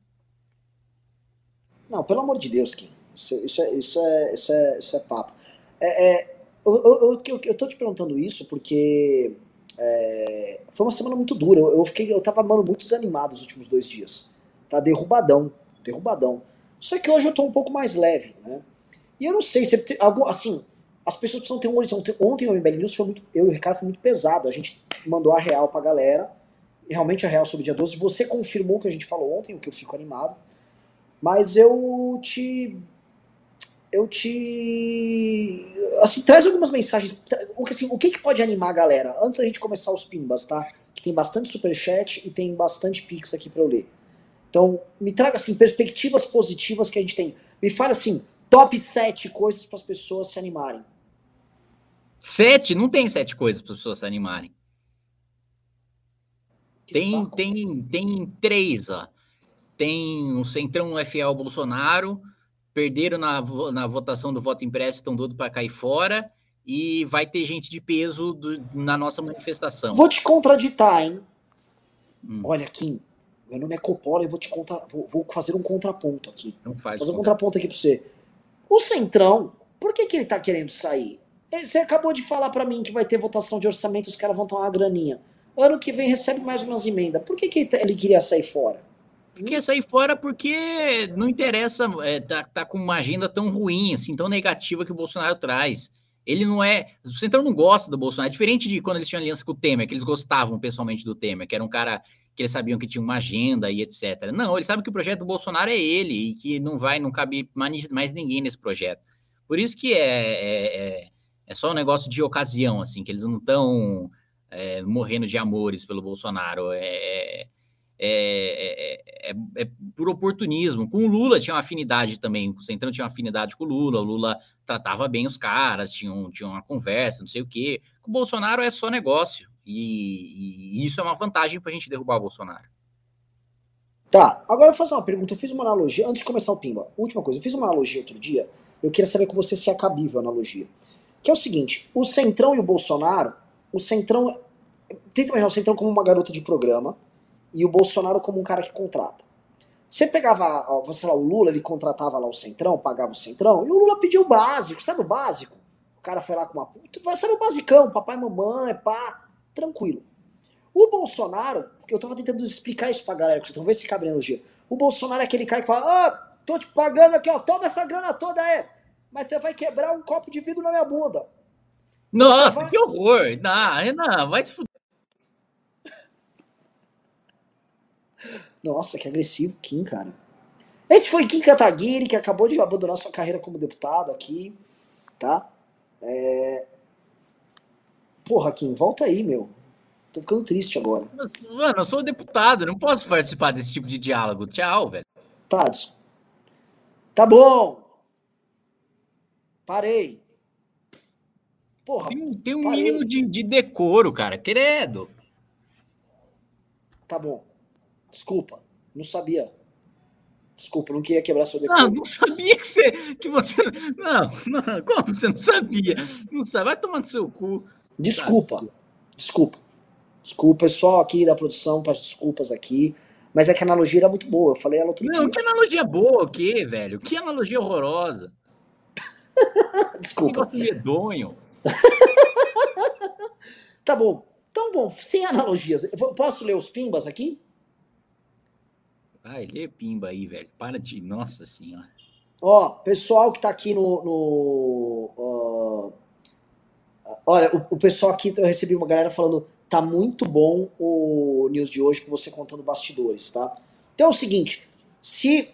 Não, pelo amor de Deus, Kim. Isso, isso, é, isso, é, isso, é, isso é papo. É, é, eu, eu, eu, eu tô te perguntando isso porque é, foi uma semana muito dura. Eu, eu fiquei, eu tava, mano, muito desanimado os últimos dois dias. Tá derrubadão, derrubadão. Só que hoje eu tô um pouco mais leve, né? E eu não sei, se algo, assim, as pessoas precisam ter um horizonte. Ontem o MBL News foi muito, eu e o Ricardo foi muito pesado. A gente mandou a real pra galera. E realmente a real sobre o dia 12. Você confirmou o que a gente falou ontem, o que eu fico animado. Mas eu te. Eu te. Assim, traz algumas mensagens. O que, assim, o que, que pode animar a galera? Antes da gente começar os pimbas, tá? Que tem bastante superchat e tem bastante pix aqui pra eu ler. Então, me traga, assim, perspectivas positivas que a gente tem. Me fala, assim, top 7 coisas para as pessoas se animarem. Sete, não tem sete coisas para as pessoas se animarem. Que Tem, saco. tem, tem três, ó. Tem o Centrão FA Bolsonaro, perderam na, na votação do voto impresso, estão doido para cair fora, e vai ter gente de peso do- na nossa manifestação. Vou te contraditar, hein? Hum, Olha, Kim, meu nome é Coppola e vou te contra... vou, vou fazer um contraponto aqui. então faz. fazer um contra- contraponto aqui pra você. O Centrão, por que, que ele tá querendo sair? Ele- Você acabou de falar pra mim que vai ter votação de orçamento, os caras vão tomar uma graninha. Ano que vem recebe mais umas emendas. Por que, que ele, tá- ele queria sair fora? Quer sair fora porque não interessa, é, tá, tá com uma agenda tão ruim, assim, tão negativa que o Bolsonaro traz. Ele não é. O Centrão não gosta do Bolsonaro. É diferente de quando eles tinham aliança com o Temer, que eles gostavam pessoalmente do Temer, que era um cara que eles sabiam que tinha uma agenda e etc. Não, eles sabem que o projeto do Bolsonaro é ele e que não vai, não cabe mais, ninguém nesse projeto. Por isso que é, é, é, é só um negócio de ocasião, assim, que eles não estão morrendo de amores pelo Bolsonaro. É, é, é, é, é por oportunismo. Com o Lula tinha uma afinidade também, o Centrão tinha uma afinidade com o Lula, o Lula tratava bem os caras, tinha, um, tinha uma conversa, não sei o quê. Com o Bolsonaro é só negócio, e, e isso é uma vantagem para a gente derrubar o Bolsonaro. Tá, agora eu fazer uma pergunta. Eu fiz uma analogia, antes de começar o Pimba, última coisa, eu fiz uma analogia outro dia, eu queria saber com você se é cabível a analogia. Que é o seguinte, o Centrão e o Bolsonaro, o Centrão, tenta imaginar o Centrão como uma garota de programa, e o Bolsonaro como um cara que contrata. Você pegava, sei lá, o Lula, ele contratava lá o Centrão, pagava o Centrão, e o Lula pediu o básico, sabe o básico? O cara foi lá com uma puta, sabe o basicão, papai, mamãe, pá, tranquilo. O Bolsonaro, eu tava tentando explicar isso pra galera, que vocês vão ver se cabe na analogia. O Bolsonaro é aquele cara que fala, ah, tô te pagando aqui, ó, toma essa grana toda aí, mas você vai quebrar um copo de vidro na minha bunda. Nossa, vai- que horror! Não, não, vai se fuder. Nossa, que agressivo, Kim, cara. Esse foi Kim Kataguiri, que acabou de abandonar sua carreira como deputado aqui, tá? É... Porra, Kim, volta aí, meu. Tô ficando triste agora. Mano, eu sou deputado, não posso participar desse tipo de diálogo. Tchau, velho. Tá, tá bom. Parei. Porra, Tem, tem um Parei. mínimo de, de decoro, cara. Credo. tá bom. Desculpa, não sabia. Desculpa, não queria quebrar seu decoro. Não, não sabia que você. Que você não, não, como você não sabia? Não sabe, vai tomar no seu cu. Desculpa, sabe? desculpa. Desculpa, pessoal aqui da produção, peço desculpas aqui. Mas é que a analogia era muito boa, eu falei ela outro não, dia. Não, que analogia boa o quê, velho? Que analogia horrorosa. Desculpa. Que medonho. tá bom. Então, bom, sem analogias. Posso ler os pimbas aqui? Vai, lê pimba aí, velho. Para de. Nossa senhora. Ó, pessoal que tá aqui no. no olha, o, o, pessoal aqui, eu recebi uma galera falando. Tá muito bom o news de hoje com você contando bastidores, tá? Então é o seguinte: se,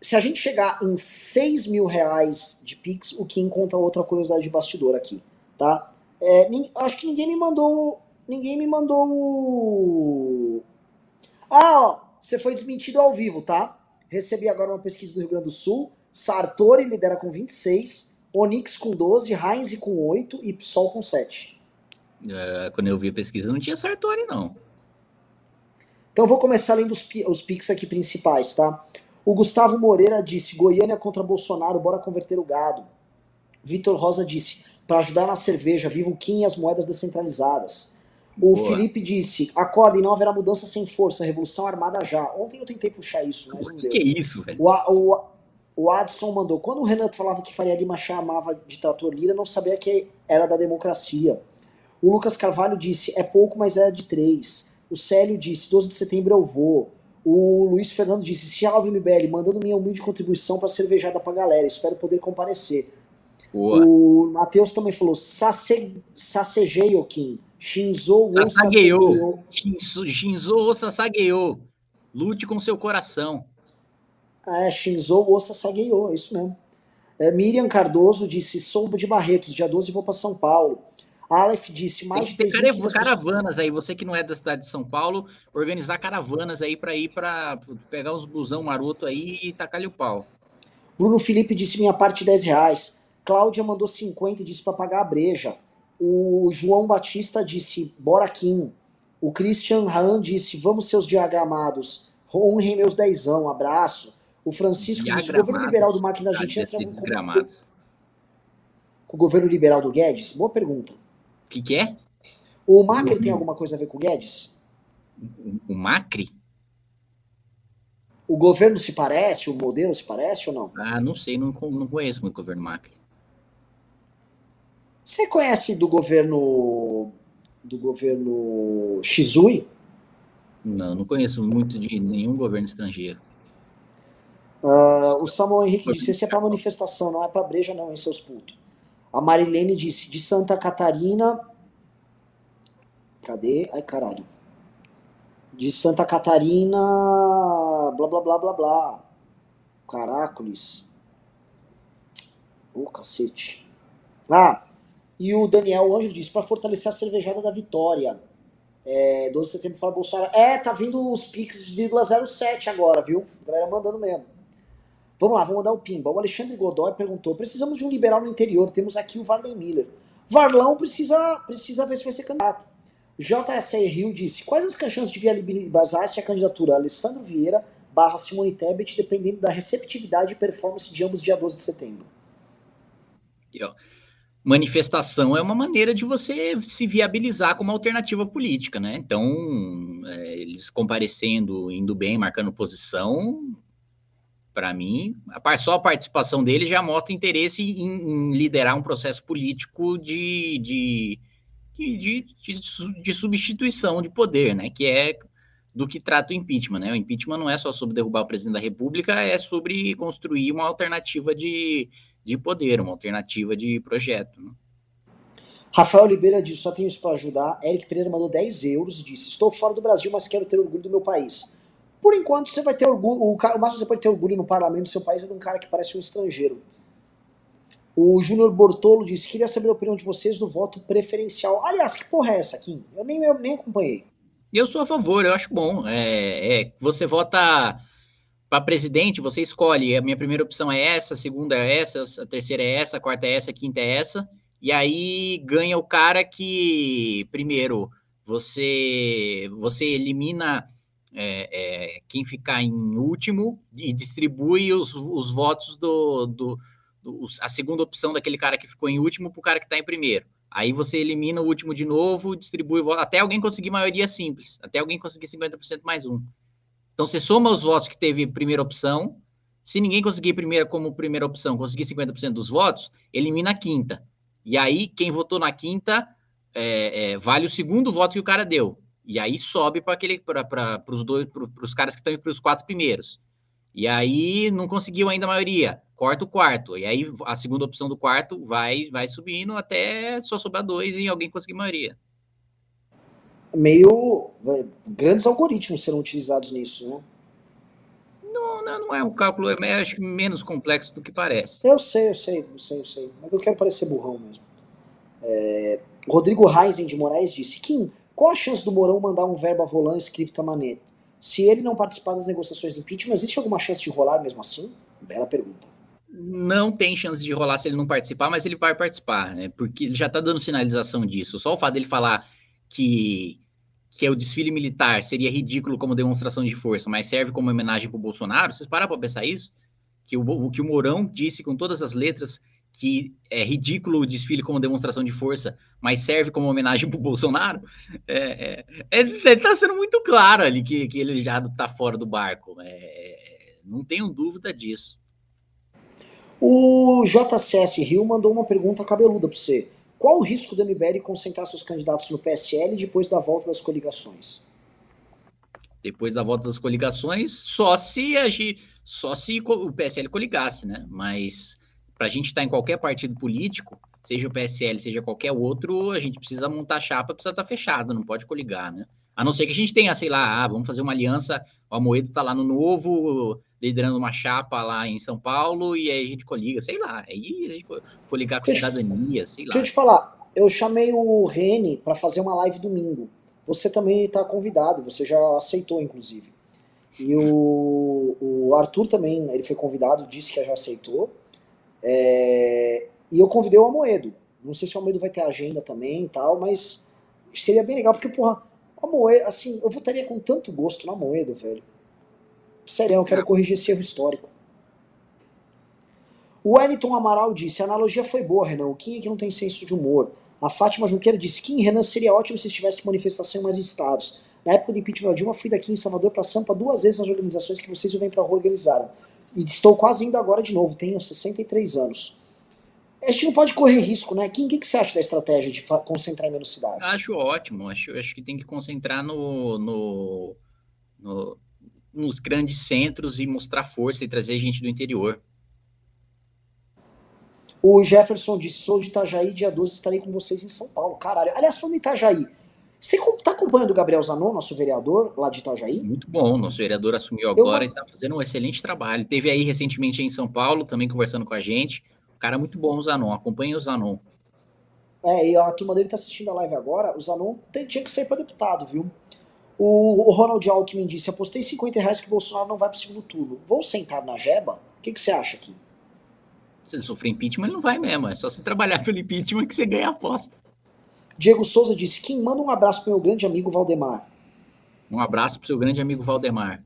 se a gente chegar em 6 mil reais de Pix, o Kim conta outra curiosidade de bastidor aqui, tá? É, acho que ninguém me mandou. Ninguém me mandou. Ah, ó. Você foi desmentido ao vivo, tá? Recebi agora uma pesquisa do Rio Grande do Sul. Sartori lidera com 26, Onix com 12, Heinz com 8 e Psol com 7. É, quando eu vi a pesquisa, não tinha Sartori, não. Então vou começar lendo os, os pics aqui principais, tá? O Gustavo Moreira disse: Goiânia contra Bolsonaro, bora converter o gado. Vitor Rosa disse: para ajudar na cerveja, viva o Kim e as moedas descentralizadas. O Boa. Felipe disse: acordem, não haverá mudança sem força, revolução armada já. Ontem eu tentei puxar isso, mas não deu. Que isso, velho? O, o, o Adson mandou: quando o Renato falava que Faria Lima chamava de trator Lira, não sabia que era da democracia. O Lucas Carvalho disse: é pouco, mas é de três. O Célio disse: 12 de setembro eu vou. O Luiz Fernando disse: Salve MBL, mandando minha humilde contribuição para cervejada pra galera. Espero poder comparecer. Boa. O Matheus também falou: Sasegei, Kim. Shinzo o Sasageyo. Shinzo o Sasageyo. Lute com seu coração. Ah, é, Shinzo o Sasageyo, é isso mesmo. É, Miriam Cardoso disse, sou de Barretos, dia 12 vou para São Paulo. Aleph disse, mais de 3 caravanas aí, você que não é da cidade de São Paulo, organizar caravanas aí para ir para pegar uns busão maroto aí e tacar-lhe o pau. Bruno Felipe disse, minha parte 10 reais. Cláudia mandou 50 e disse para pagar a breja. O João Batista disse, bora Kim. O Christian Han disse, vamos seus diagramados. Honrem meus dezão, abraço. O Francisco disse, o governo liberal do Máquina Argentina tem algum com, com o governo liberal do Guedes? Boa pergunta. O que, que é? O Macri o... tem alguma coisa a ver com o Guedes? O Macri? O governo se parece, o modelo se parece ou não? Ah, não sei, não, não conheço muito o governo Macri. Você conhece do governo do governo Shizui? Não, não conheço muito de nenhum governo estrangeiro. Uh, o Samuel Henrique disse: esse é para manifestação, não é para breja, não, hein, seus putos. A Marilene disse: de Santa Catarina. Cadê? Ai, caralho. De Santa Catarina. Blá, blá, blá, blá, blá. Caracoles. Ô, oh, cacete. Ah, e o Daniel Anjo disse, para fortalecer a cervejada da vitória. É, 12 de setembro fala Bolsonaro. É, tá vindo os Pix 07 agora, viu? A galera mandando mesmo. Vamos lá, vamos mandar o pimba. O Alexandre Godoy perguntou: precisamos de um liberal no interior, temos aqui o Varley Miller. Varlão precisa, precisa ver se vai ser candidato. JSA Rio disse: quais as chances de viabilizar-se a candidatura Alessandro Vieira barra Simone Tebet, dependendo da receptividade e performance de ambos dia 12 de setembro? Aqui, ó manifestação é uma maneira de você se viabilizar como alternativa política, né? Então, é, eles comparecendo, indo bem, marcando posição, para mim, a, só a participação dele já mostra interesse em, em liderar um processo político de, de, de, de, de substituição de poder, né? Que é do que trata o impeachment, né? O impeachment não é só sobre derrubar o presidente da República, é sobre construir uma alternativa de, de poder, uma alternativa de projeto. Né? Rafael Oliveira disse: só tenho isso para ajudar. Eric Pereira mandou 10 euros e disse: Estou fora do Brasil, mas quero ter orgulho do meu país. Por enquanto, você vai ter orgulho. O, o máximo que você pode ter orgulho no parlamento do seu país é de um cara que parece um estrangeiro. O Júnior Bortolo disse: Queria saber a opinião de vocês do voto preferencial. Aliás, que porra é essa aqui? Eu nem, eu nem acompanhei. Eu sou a favor, eu acho bom. É, é você vota para presidente, você escolhe, a minha primeira opção é essa, a segunda é essa, a terceira é essa, a quarta é essa, a quinta é essa, e aí ganha o cara que, primeiro, você, você elimina é, é, quem ficar em último e distribui os, os votos do, do, do, a segunda opção daquele cara que ficou em último para o cara que está em primeiro. Aí você elimina o último de novo, distribui o voto, até alguém conseguir maioria simples, até alguém conseguir 50% mais um. Então você soma os votos que teve primeira opção. Se ninguém conseguir primeira como primeira opção, conseguir 50% dos votos, elimina a quinta. E aí, quem votou na quinta é, é, vale o segundo voto que o cara deu. E aí sobe para aquele para os dois para os caras que estão para os quatro primeiros. E aí não conseguiu ainda a maioria, corta o quarto. E aí a segunda opção do quarto vai vai subindo até só sobrar dois e alguém conseguir maioria. Meio é, grandes algoritmos serão utilizados nisso, né? Não, não, não é um cálculo, é acho que menos complexo do que parece. Eu sei, eu sei, eu sei, eu sei. Mas eu quero parecer burrão mesmo. É, Rodrigo Reisen de Moraes disse: Kim, qual a chance do Mourão mandar um verbo a volan escrito mané? Se ele não participar das negociações de impeachment, existe alguma chance de rolar mesmo assim? Bela pergunta. Não tem chance de rolar se ele não participar, mas ele vai participar, né? Porque ele já está dando sinalização disso. Só o fato dele falar que, que é o desfile militar seria ridículo como demonstração de força, mas serve como homenagem para o Bolsonaro. Vocês pararam para pensar isso? Que o, que o Mourão disse com todas as letras que é ridículo o desfile como demonstração de força, mas serve como homenagem para o Bolsonaro, é, é, é, tá sendo muito claro ali que, que ele já está fora do barco. É, não tenho dúvida disso. O JCS Rio mandou uma pergunta cabeluda para você. Qual o risco do MBL concentrar seus candidatos no PSL depois da volta das coligações? Depois da volta das coligações, só se a, só se o PSL coligasse, né? Mas para a gente estar tá em qualquer partido político, seja o PSL, seja qualquer outro, a gente precisa montar a chapa, precisa estar tá fechado, não pode coligar, né? A não ser que a gente tenha, sei lá, ah, vamos fazer uma aliança, o Amoedo está lá no Novo, liderando uma chapa lá em São Paulo, e aí a gente coliga, sei lá, aí a gente coligar com deixa cidadania, sei lá. Deixa eu te falar, eu chamei o Rene para fazer uma live domingo. Você também está convidado, você já aceitou, inclusive. E o, o Arthur também, ele foi convidado, disse que já aceitou. É, e eu convidei o Amoedo. Não sei se o Amoedo vai ter agenda também e tal, mas seria bem legal, porque, porra, Amoedo, assim, eu votaria com tanto gosto no Amoedo, velho. Eu quero corrigir esse erro histórico. O Wellington Amaral disse: a analogia foi boa, Renan. O Kim é que não tem senso de humor. A Fátima Junqueira disse: Kim, Renan, seria ótimo se estivesse manifestação em mais estados. Na época do impeachment da Dilma, fui daqui em Salvador para Sampa duas vezes nas organizações que vocês vêm para rua organizaram. E estou quase indo agora de novo, tenho 63 anos. A gente não pode correr risco, né? Kim, o que, que você acha da estratégia de concentrar em menos cidades? Acho ótimo, acho, acho que tem que concentrar no, no, no, nos grandes centros e mostrar força e trazer gente do interior. O Jefferson disse: sou de Itajaí, dia 12 estarei com vocês em São Paulo. Caralho, aliás, falando em Itajaí, você está acompanhando o Gabriel Zanon, nosso vereador lá de Itajaí? Muito bom, nosso vereador assumiu agora eu... e está fazendo um excelente trabalho. Teve aí recentemente em São Paulo, também conversando com a gente. O cara é muito bom, o Zanon, acompanha o Zanon. É, e a turma dele está assistindo a live agora. O Zanon tem, tinha que sair para deputado, viu? O, Ronald Alckmin disse: apostei 50 reais que o Bolsonaro não vai para o segundo turno. Vou sentar na jeba? O que, que você acha aqui? Se ele sofrer impeachment, ele não vai mesmo. É só você trabalhar pelo impeachment que você ganha a aposta. Diego Souza disse: Kim, manda um abraço para meu grande amigo Valdemar. Um abraço para o seu grande amigo Valdemar.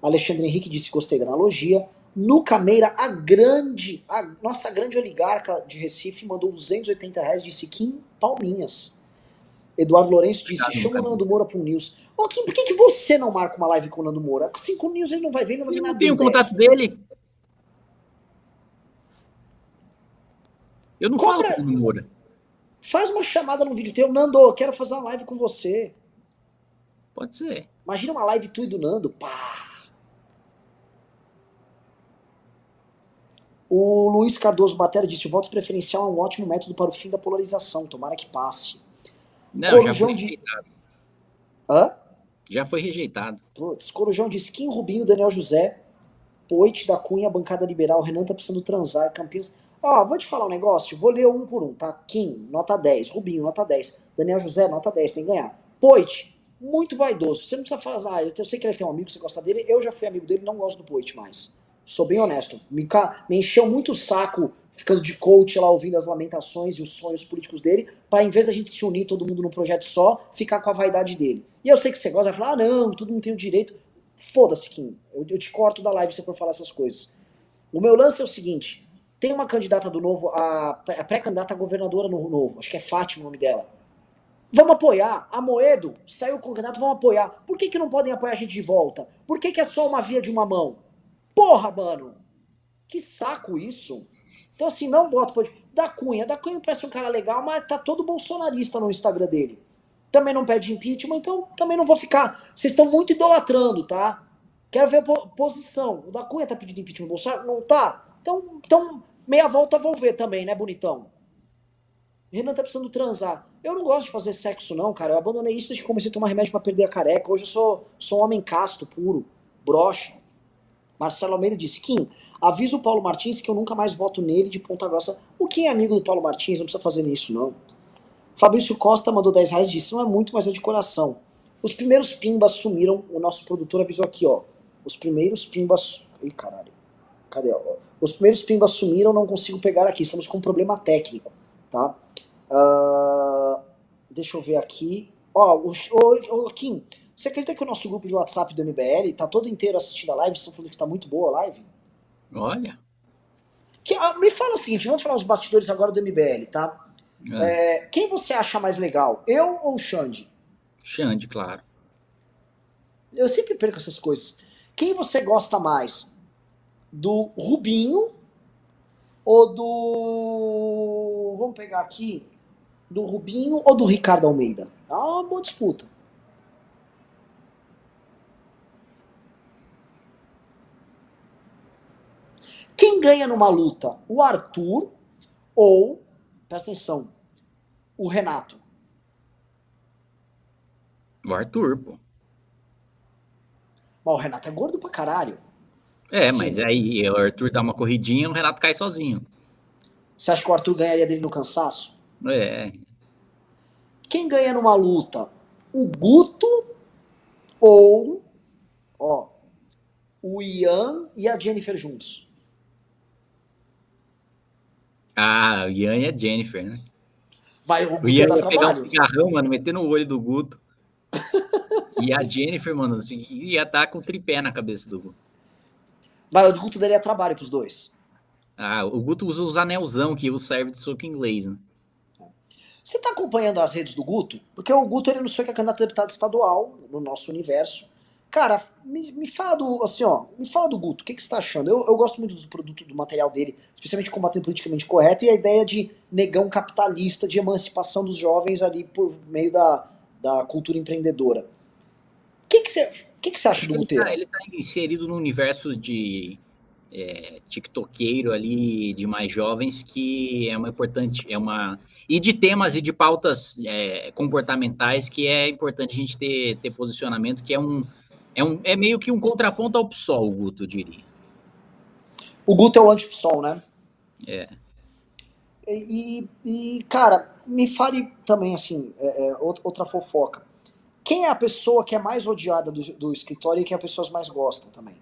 Alexandre Henrique disse: gostei da analogia. Nuca Meira, a grande, a nossa grande oligarca de Recife, mandou 280 reais, disse Kim Palminhas. Eduardo Lourenço disse: Obrigado, chama o Nando Moura para o News. Ô, Kim, por que, que você não marca uma live com o Nando Moura? Assim, com o News ele não vai ver, não vai ver nada. Eu tenho o contato dele. Eu não Cobra... falo com o Nando Moura. Faz uma chamada no vídeo teu, Nando, quero fazer uma live com você. Pode ser. Imagina uma live tu e do Nando, pá. O Luiz Cardoso Batera disse: o voto preferencial é um ótimo método para o fim da polarização. Tomara que passe. Não, Corujão já foi de... rejeitado. Hã? Já foi rejeitado. Putz, Corujão disse: Kim Rubinho, Daniel José, Poit da Cunha, bancada liberal, Renan tá precisando transar, Campinas. Ó, vou te falar um negócio, vou ler um por um, tá? Kim, nota 10. Rubinho, nota 10. Daniel José, nota 10, tem que ganhar. Poit, muito vaidoso. Você não precisa falar, ah, eu sei que ele tem um amigo, você gosta dele. Eu já fui amigo dele, não gosto do Poit mais. Sou bem honesto. Me, me encheu muito o saco ficando de coach lá ouvindo as lamentações e os sonhos políticos dele, para em vez da gente se unir todo mundo num projeto só, ficar com a vaidade dele. E eu sei que você gosta, vai falar, ah não, todo mundo tem o direito. Foda-se, Kim. Eu, eu te corto da live se você for falar essas coisas. O meu lance é o seguinte: tem uma candidata do novo, a, a pré-candidata governadora no novo, acho que é Fátima o nome dela. Vamos apoiar. A Moedo saiu com o candidato, vamos apoiar. Por que, que não podem apoiar a gente de volta? Por que, que é só uma via de uma mão? Porra, mano! Que saco isso! Então, assim, não bota. Pode... Da Cunha. Da Cunha parece um cara legal, mas tá todo bolsonarista no Instagram dele. Também não pede impeachment, então também não vou ficar. Vocês estão muito idolatrando, tá? Quero ver a po- posição. O da Cunha tá pedindo impeachment do Bolsonaro? Não tá? Então, então meia volta vou ver também, né, bonitão? Renan tá precisando transar. Eu não gosto de fazer sexo, não, cara. Eu abandonei isso desde que comecei a tomar remédio pra perder a careca. Hoje eu sou, sou um homem casto, puro, broxa. Marcelo Almeida disse: Kim, avisa o Paulo Martins que eu nunca mais voto nele de Ponta Grossa. O Kim é amigo do Paulo Martins, não precisa fazer isso, não. Fabrício Costa mandou 10 reais e disse: Não é muito, mas é de coração. Os primeiros pimbas sumiram. O nosso produtor avisou aqui, ó. Os primeiros pimbas. Ih, caralho. Cadê? ó? Os primeiros pimbas sumiram, não consigo pegar aqui. Estamos com um problema técnico, tá? Ah, deixa eu ver aqui. Ó, o, Kim, você acredita que o nosso grupo de WhatsApp do MBL tá todo inteiro assistindo a live? Estão falando que está muito boa a live? Olha. Que- ah, me fala o seguinte, vamos falar os bastidores agora do MBL, tá? É. É, quem você acha mais legal? Eu ou o Xande? Xande, claro. Eu sempre perco essas coisas. Quem você gosta mais? Do Rubinho ou do. Vamos pegar aqui. Do Rubinho ou do Ricardo Almeida? É uma boa disputa. Quem ganha numa luta? O Arthur ou, presta atenção, o Renato? O Arthur, pô. Mas o Renato é gordo pra caralho. É, mas aí o Arthur dá uma corridinha, o Renato cai sozinho. Você acha que o Arthur ganharia dele no cansaço? É. Quem ganha numa luta? O Guto ou ó, o Ian e a Jennifer juntos? Ah, o Ian e a Jennifer, né? Vai, o O Guto Ian ia pegar um trabalho? cigarrão, mano, meter no olho do Guto. e a Jennifer, mano, assim, ia estar com o tripé na cabeça do Guto. Mas o Guto daria trabalho pros dois. Ah, o Guto usa os anelzão que o serve de soco inglês, né? Você tá acompanhando as redes do Guto? Porque o Guto ele não sei que é candidato a deputado estadual no nosso universo. Cara, me, me fala do. Assim, ó, me fala do Guto, o que, que você tá achando? Eu, eu gosto muito do produto, do material dele, especialmente combatendo politicamente correto, e a ideia de negão capitalista, de emancipação dos jovens ali por meio da, da cultura empreendedora. O que, que, você, o que, que você acha do Guteiro? tá, ele tá inserido no universo de é, tiktokeiro ali, de mais jovens, que é uma importante, é uma... E de temas e de pautas é, comportamentais que é importante a gente ter, ter posicionamento, que é um, é um... É meio que um contraponto ao PSOL, o Guto, eu diria. O Guto é o anti-PSOL, né? É. E, e, cara, me fale também, assim, é, é, out- outra fofoca. Quem é a pessoa que é mais odiada do, do escritório e que as pessoas mais gostam também?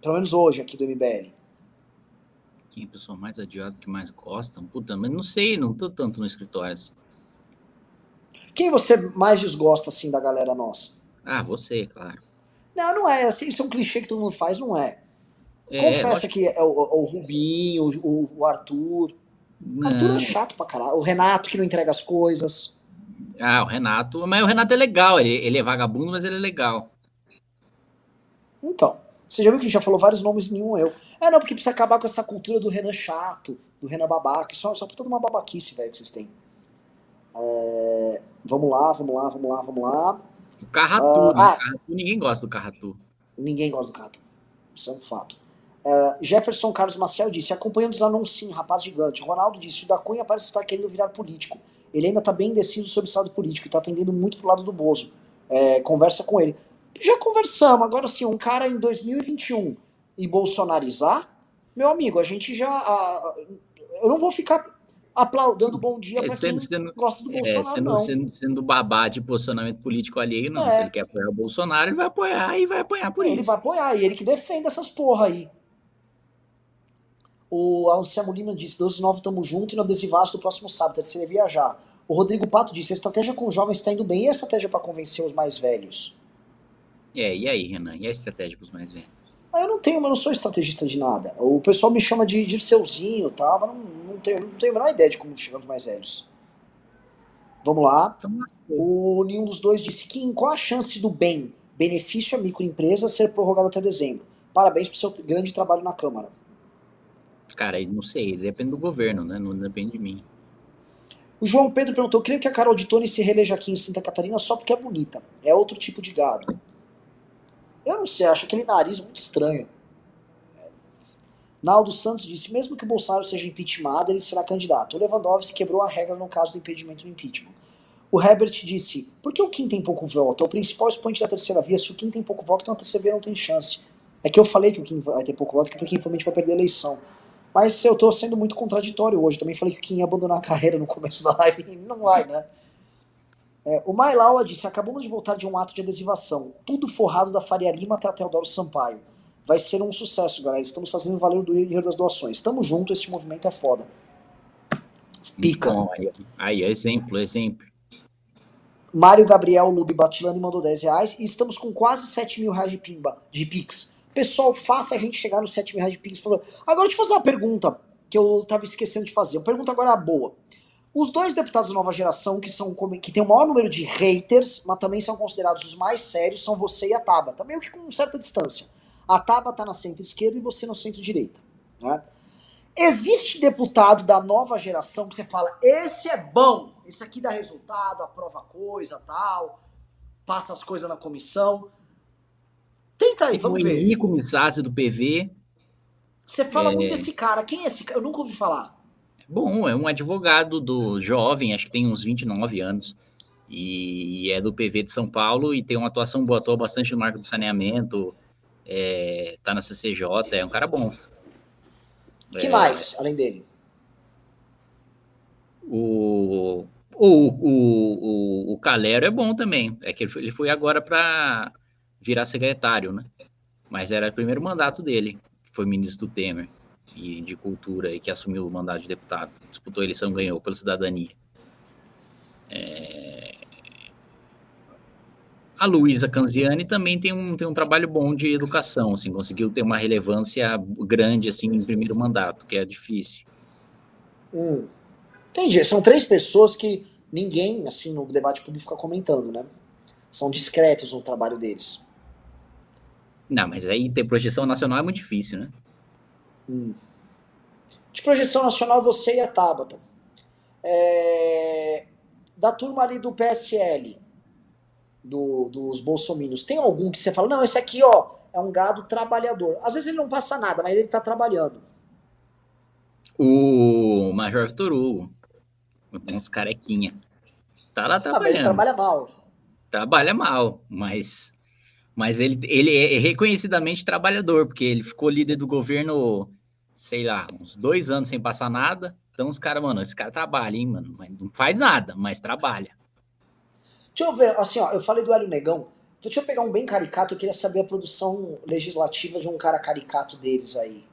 Pelo menos hoje, aqui do MBL. Quem é a pessoa mais adiada que mais gosta? Puta, mas não sei, não tô tanto no escritório. assim. Quem você mais desgosta, assim, da galera nossa? Ah, você, claro. Não, não é. Assim, isso é um clichê que todo mundo faz, não é. É, Confessa que é o, o Rubinho, o, o Arthur. O Arthur Não. é chato pra caralho. O Renato que não entrega as coisas. Ah, o Renato, mas o Renato é legal, ele, ele é vagabundo, mas ele é legal. Então, você já viu que a gente já falou vários nomes nenhum eu. É, não, porque precisa acabar com essa cultura do Renan chato, do Renan babaca. Só, só toda uma babaquice, velho, que vocês têm. É, vamos lá, vamos lá, vamos lá, vamos lá. O Carratu, Ah, né? ah. O Carratu, ninguém gosta do Carratu. Ninguém gosta do Cato. Isso é um fato. É, Jefferson Carlos Maciel disse: acompanhando os anúncios, rapaz gigante. Ronaldo disse: o da Cunha parece estar querendo virar político. Ele ainda está bem indeciso sobre o estado político e está atendendo muito pro lado do Bozo. É, conversa com ele. Já conversamos. Agora, sim, um cara em 2021 e bolsonarizar, meu amigo, a gente já. ah, eu não vou ficar aplaudando bom dia É, para quem sendo, gosta do é, Bolsonaro, sendo, não. sendo, sendo babá de posicionamento político alheio, não. É. Se ele quer apoiar o Bolsonaro, ele vai apoiar e vai apoiar por ele isso. vai apoiar, e ele que defende essas porra aí. O Anselmo Lima disse, 12 9 tamo junto e no adesivaço do próximo sábado, terceira é viajar. O Rodrigo Pato disse, a estratégia com os jovens está indo bem. E a estratégia para convencer os mais velhos? É, e aí, Renan? E a estratégia para os mais velhos? Ah, eu não tenho, mas não sou estrategista de nada. O pessoal me chama de Dirceuzinho e tá? tal, mas não, não, tenho, não tenho a menor ideia de como chegar nos mais velhos. Vamos lá. O nenhum dos dois disse que qual a chance do bem, benefício à microempresa, ser prorrogado até dezembro? Parabéns pro seu grande trabalho na Câmara. Cara, não sei, depende do governo, né? Não depende de mim. O João Pedro perguntou: creio que a Carol de Tony se reeleja aqui em Santa Catarina só porque é bonita. É outro tipo de gado. Eu não sei, acho aquele nariz muito estranho. Naldo Santos disse: mesmo que o Bolsonaro seja impeachmentado, ele será candidato. O Lewandowski quebrou a regra no caso do impedimento do impeachment. O Herbert disse: por que o Kim tem pouco voto? É o principal expoente da terceira via. Se o Kim tem pouco voto, então a terceira via não tem chance. É que eu falei que o Kim vai ter pouco voto, que porque infelizmente vai perder a eleição. Mas eu tô sendo muito contraditório hoje. Também falei que o Kim ia abandonar a carreira no começo da live e não vai, né? É, o Mailaua disse: acabamos de voltar de um ato de adesivação. Tudo forrado da Faria Lima até a Teodoro Sampaio. Vai ser um sucesso, galera. Estamos fazendo valer do dinheiro das doações. Estamos juntos, esse movimento é foda. Pica. Bom, aí, aí, exemplo, exemplo. Mário Gabriel Lube Batilani mandou 10 reais. E estamos com quase 7 mil reais de pimba, de Pix. Pessoal, faça a gente chegar nos 7 mil reais de Pix. Agora, eu fazer uma pergunta que eu tava esquecendo de fazer. Uma pergunta agora boa. Os dois deputados da nova geração, que são que tem o maior número de haters, mas também são considerados os mais sérios, são você e a Tabata. Meio que com certa distância. A Tabata tá na centro-esquerda e você na centro-direita. Né? Existe deputado da nova geração que você fala, esse é bom, esse aqui dá resultado, aprova coisa, tal, passa as coisas na comissão. Tenta aí, vamos o ver. Henrico Missassi do PV. Você fala é... muito desse cara. Quem é esse cara? Eu nunca ouvi falar. Bom, é um advogado do jovem, acho que tem uns 29 anos. E é do PV de São Paulo e tem uma atuação boa, atua bastante no marco do saneamento, é, tá na CCJ, é um cara bom. que é, mais, além dele? O, o, o, o, o Calero é bom também. É que ele foi, ele foi agora para virar secretário, né? Mas era o primeiro mandato dele, que foi ministro do Temer e de Cultura e que assumiu o mandato de deputado. Disputou a eleição, ganhou pela cidadania. É... A Luísa Canziani também tem um, tem um trabalho bom de educação, assim, conseguiu ter uma relevância grande assim em primeiro mandato, que é difícil. Hum. Entendi. São três pessoas que ninguém, assim, no debate público fica comentando, né? São discretos no trabalho deles. Não, mas aí ter projeção nacional é muito difícil, né? Hum. De projeção nacional, você e a Tabata. É... Da turma ali do PSL, do, dos bolsominions, tem algum que você fala, não, esse aqui, ó, é um gado trabalhador. Às vezes ele não passa nada, mas ele tá trabalhando. O Major Vitor Hugo, uns carequinha. Tá lá trabalhando. Ah, mas ele trabalha mal. Trabalha mal, mas mas ele, ele é reconhecidamente trabalhador, porque ele ficou líder do governo, sei lá, uns dois anos sem passar nada. Então os caras, mano, esse cara trabalha, hein, mano? Não faz nada, mas trabalha. Deixa eu ver, assim, ó, eu falei do Hélio Negão. Deixa eu pegar um bem caricato, eu queria saber a produção legislativa de um cara caricato deles aí.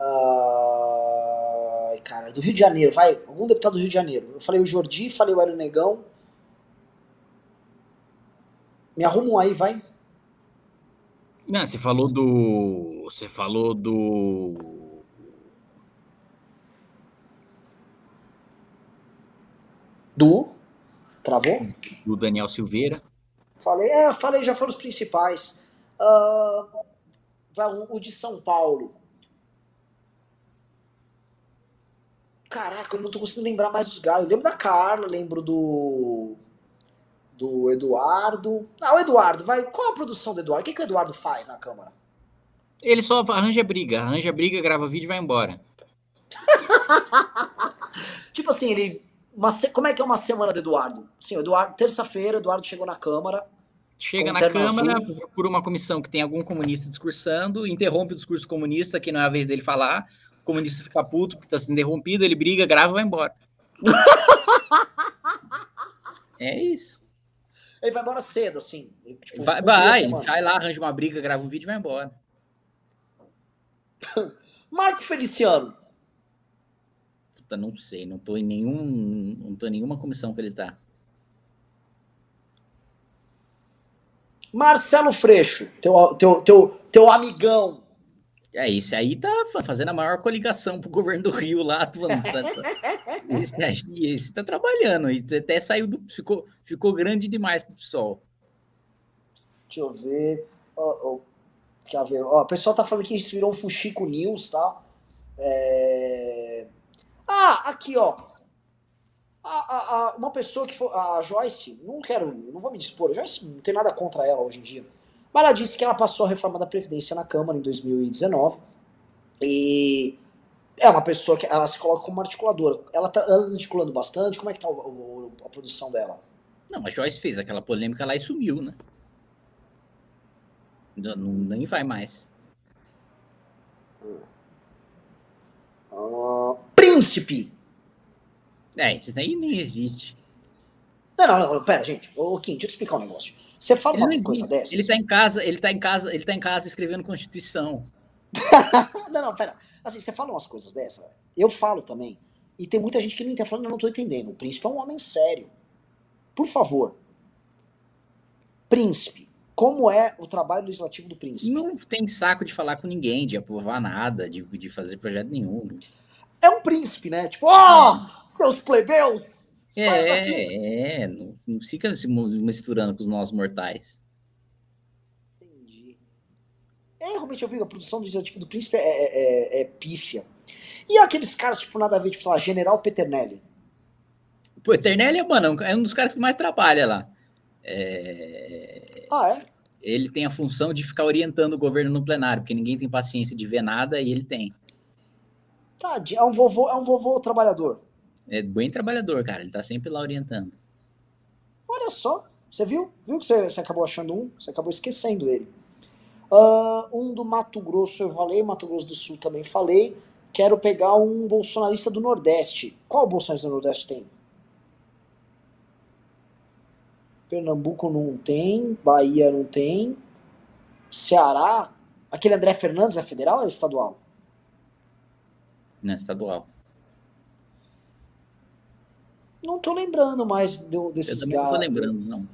Uh, cara, do Rio de Janeiro, vai, algum deputado do Rio de Janeiro. Eu falei o Jordi, falei o Hélio Negão. Me arrumam aí, vai. Não, você falou do. Você falou do. Do. Travou? Do Daniel Silveira. Falei, é, falei, já foram os principais. Uh, o de São Paulo. Caraca, eu não tô conseguindo lembrar mais dos gatos. Eu lembro da Carla, lembro do do Eduardo. Ah, o Eduardo, vai. Qual a produção do Eduardo? O que, que o Eduardo faz na Câmara? Ele só arranja briga, arranja briga, grava vídeo e vai embora. tipo assim, ele. Uma, como é que é uma semana do Eduardo? Sim, Eduardo, terça-feira, Eduardo chegou na Câmara. Chega na Câmara por uma comissão que tem algum comunista discursando, interrompe o discurso comunista, que não é a vez dele falar. O comunista fica puto porque está sendo interrompido, ele briga, grava e vai embora. é isso. Ele vai embora cedo, assim. Tipo, vai, vai, sai lá, arranja uma briga, grava um vídeo e vai embora. Marco Feliciano. Puta, não sei, não tô em nenhum, não tô em nenhuma comissão que ele tá. Marcelo Freixo, teu, teu, teu, teu amigão. É, esse aí tá fazendo a maior coligação pro governo do Rio lá. Mano, tá, esse, aí, esse tá trabalhando, e até saiu do. Ficou, ficou grande demais pro PSOL. Deixa eu ver. Oh, oh, quer ver? Ó, o pessoal tá falando que isso virou um Fuxico News, tá? É... Ah, aqui, ó. A, a, a, uma pessoa que foi. A Joyce, não quero, não vou me dispor. A Joyce não tem nada contra ela hoje em dia. Mas ela disse que ela passou a reforma da Previdência na Câmara em 2019. E é uma pessoa que ela se coloca como articuladora. Ela tá articulando bastante. Como é que tá o, o, a produção dela? Não, a Joyce fez aquela polêmica lá e sumiu, né? Não, nem vai mais. Uh, príncipe! É, isso daí nem existe. Não, não, não, pera, gente. Ô, Kim, deixa eu te explicar um negócio. Você fala ele uma coisa dessa. Ele tá em casa, ele tá em casa, ele tá em casa escrevendo Constituição. não, não, pera. Assim, você fala umas coisas dessa, eu falo também. E tem muita gente que não entende, falando, eu não tô entendendo. O príncipe é um homem sério. Por favor. Príncipe. Como é o trabalho legislativo do príncipe? Não tem saco de falar com ninguém, de aprovar nada, de, de fazer projeto nenhum. É um príncipe, né? Tipo, ó, oh, seus plebeus! É, é, não, não fica se misturando com os nossos mortais. Entendi. É, realmente eu vi a produção legislativa do príncipe é, é, é, é pífia. E aqueles caras, tipo, nada a ver, tipo, sei lá, General Peternelli? Pô, Peternelli, mano, é um dos caras que mais trabalha lá. É... Ah, é? Ele tem a função de ficar orientando o governo no plenário, porque ninguém tem paciência de ver nada e ele tem. Tá, é um vovô, é um vovô trabalhador. É bem trabalhador, cara. Ele tá sempre lá orientando. Olha só. Você viu? Viu que você, você acabou achando um? Você acabou esquecendo dele. Uh, um do Mato Grosso eu falei, Mato Grosso do Sul também falei. Quero pegar um bolsonarista do Nordeste. Qual bolsonarista do Nordeste tem? Pernambuco não tem, Bahia não tem, Ceará. Aquele André Fernandes é federal ou é estadual? Não, é estadual. Não tô lembrando mais do, desses Eu também não tô lembrando, não.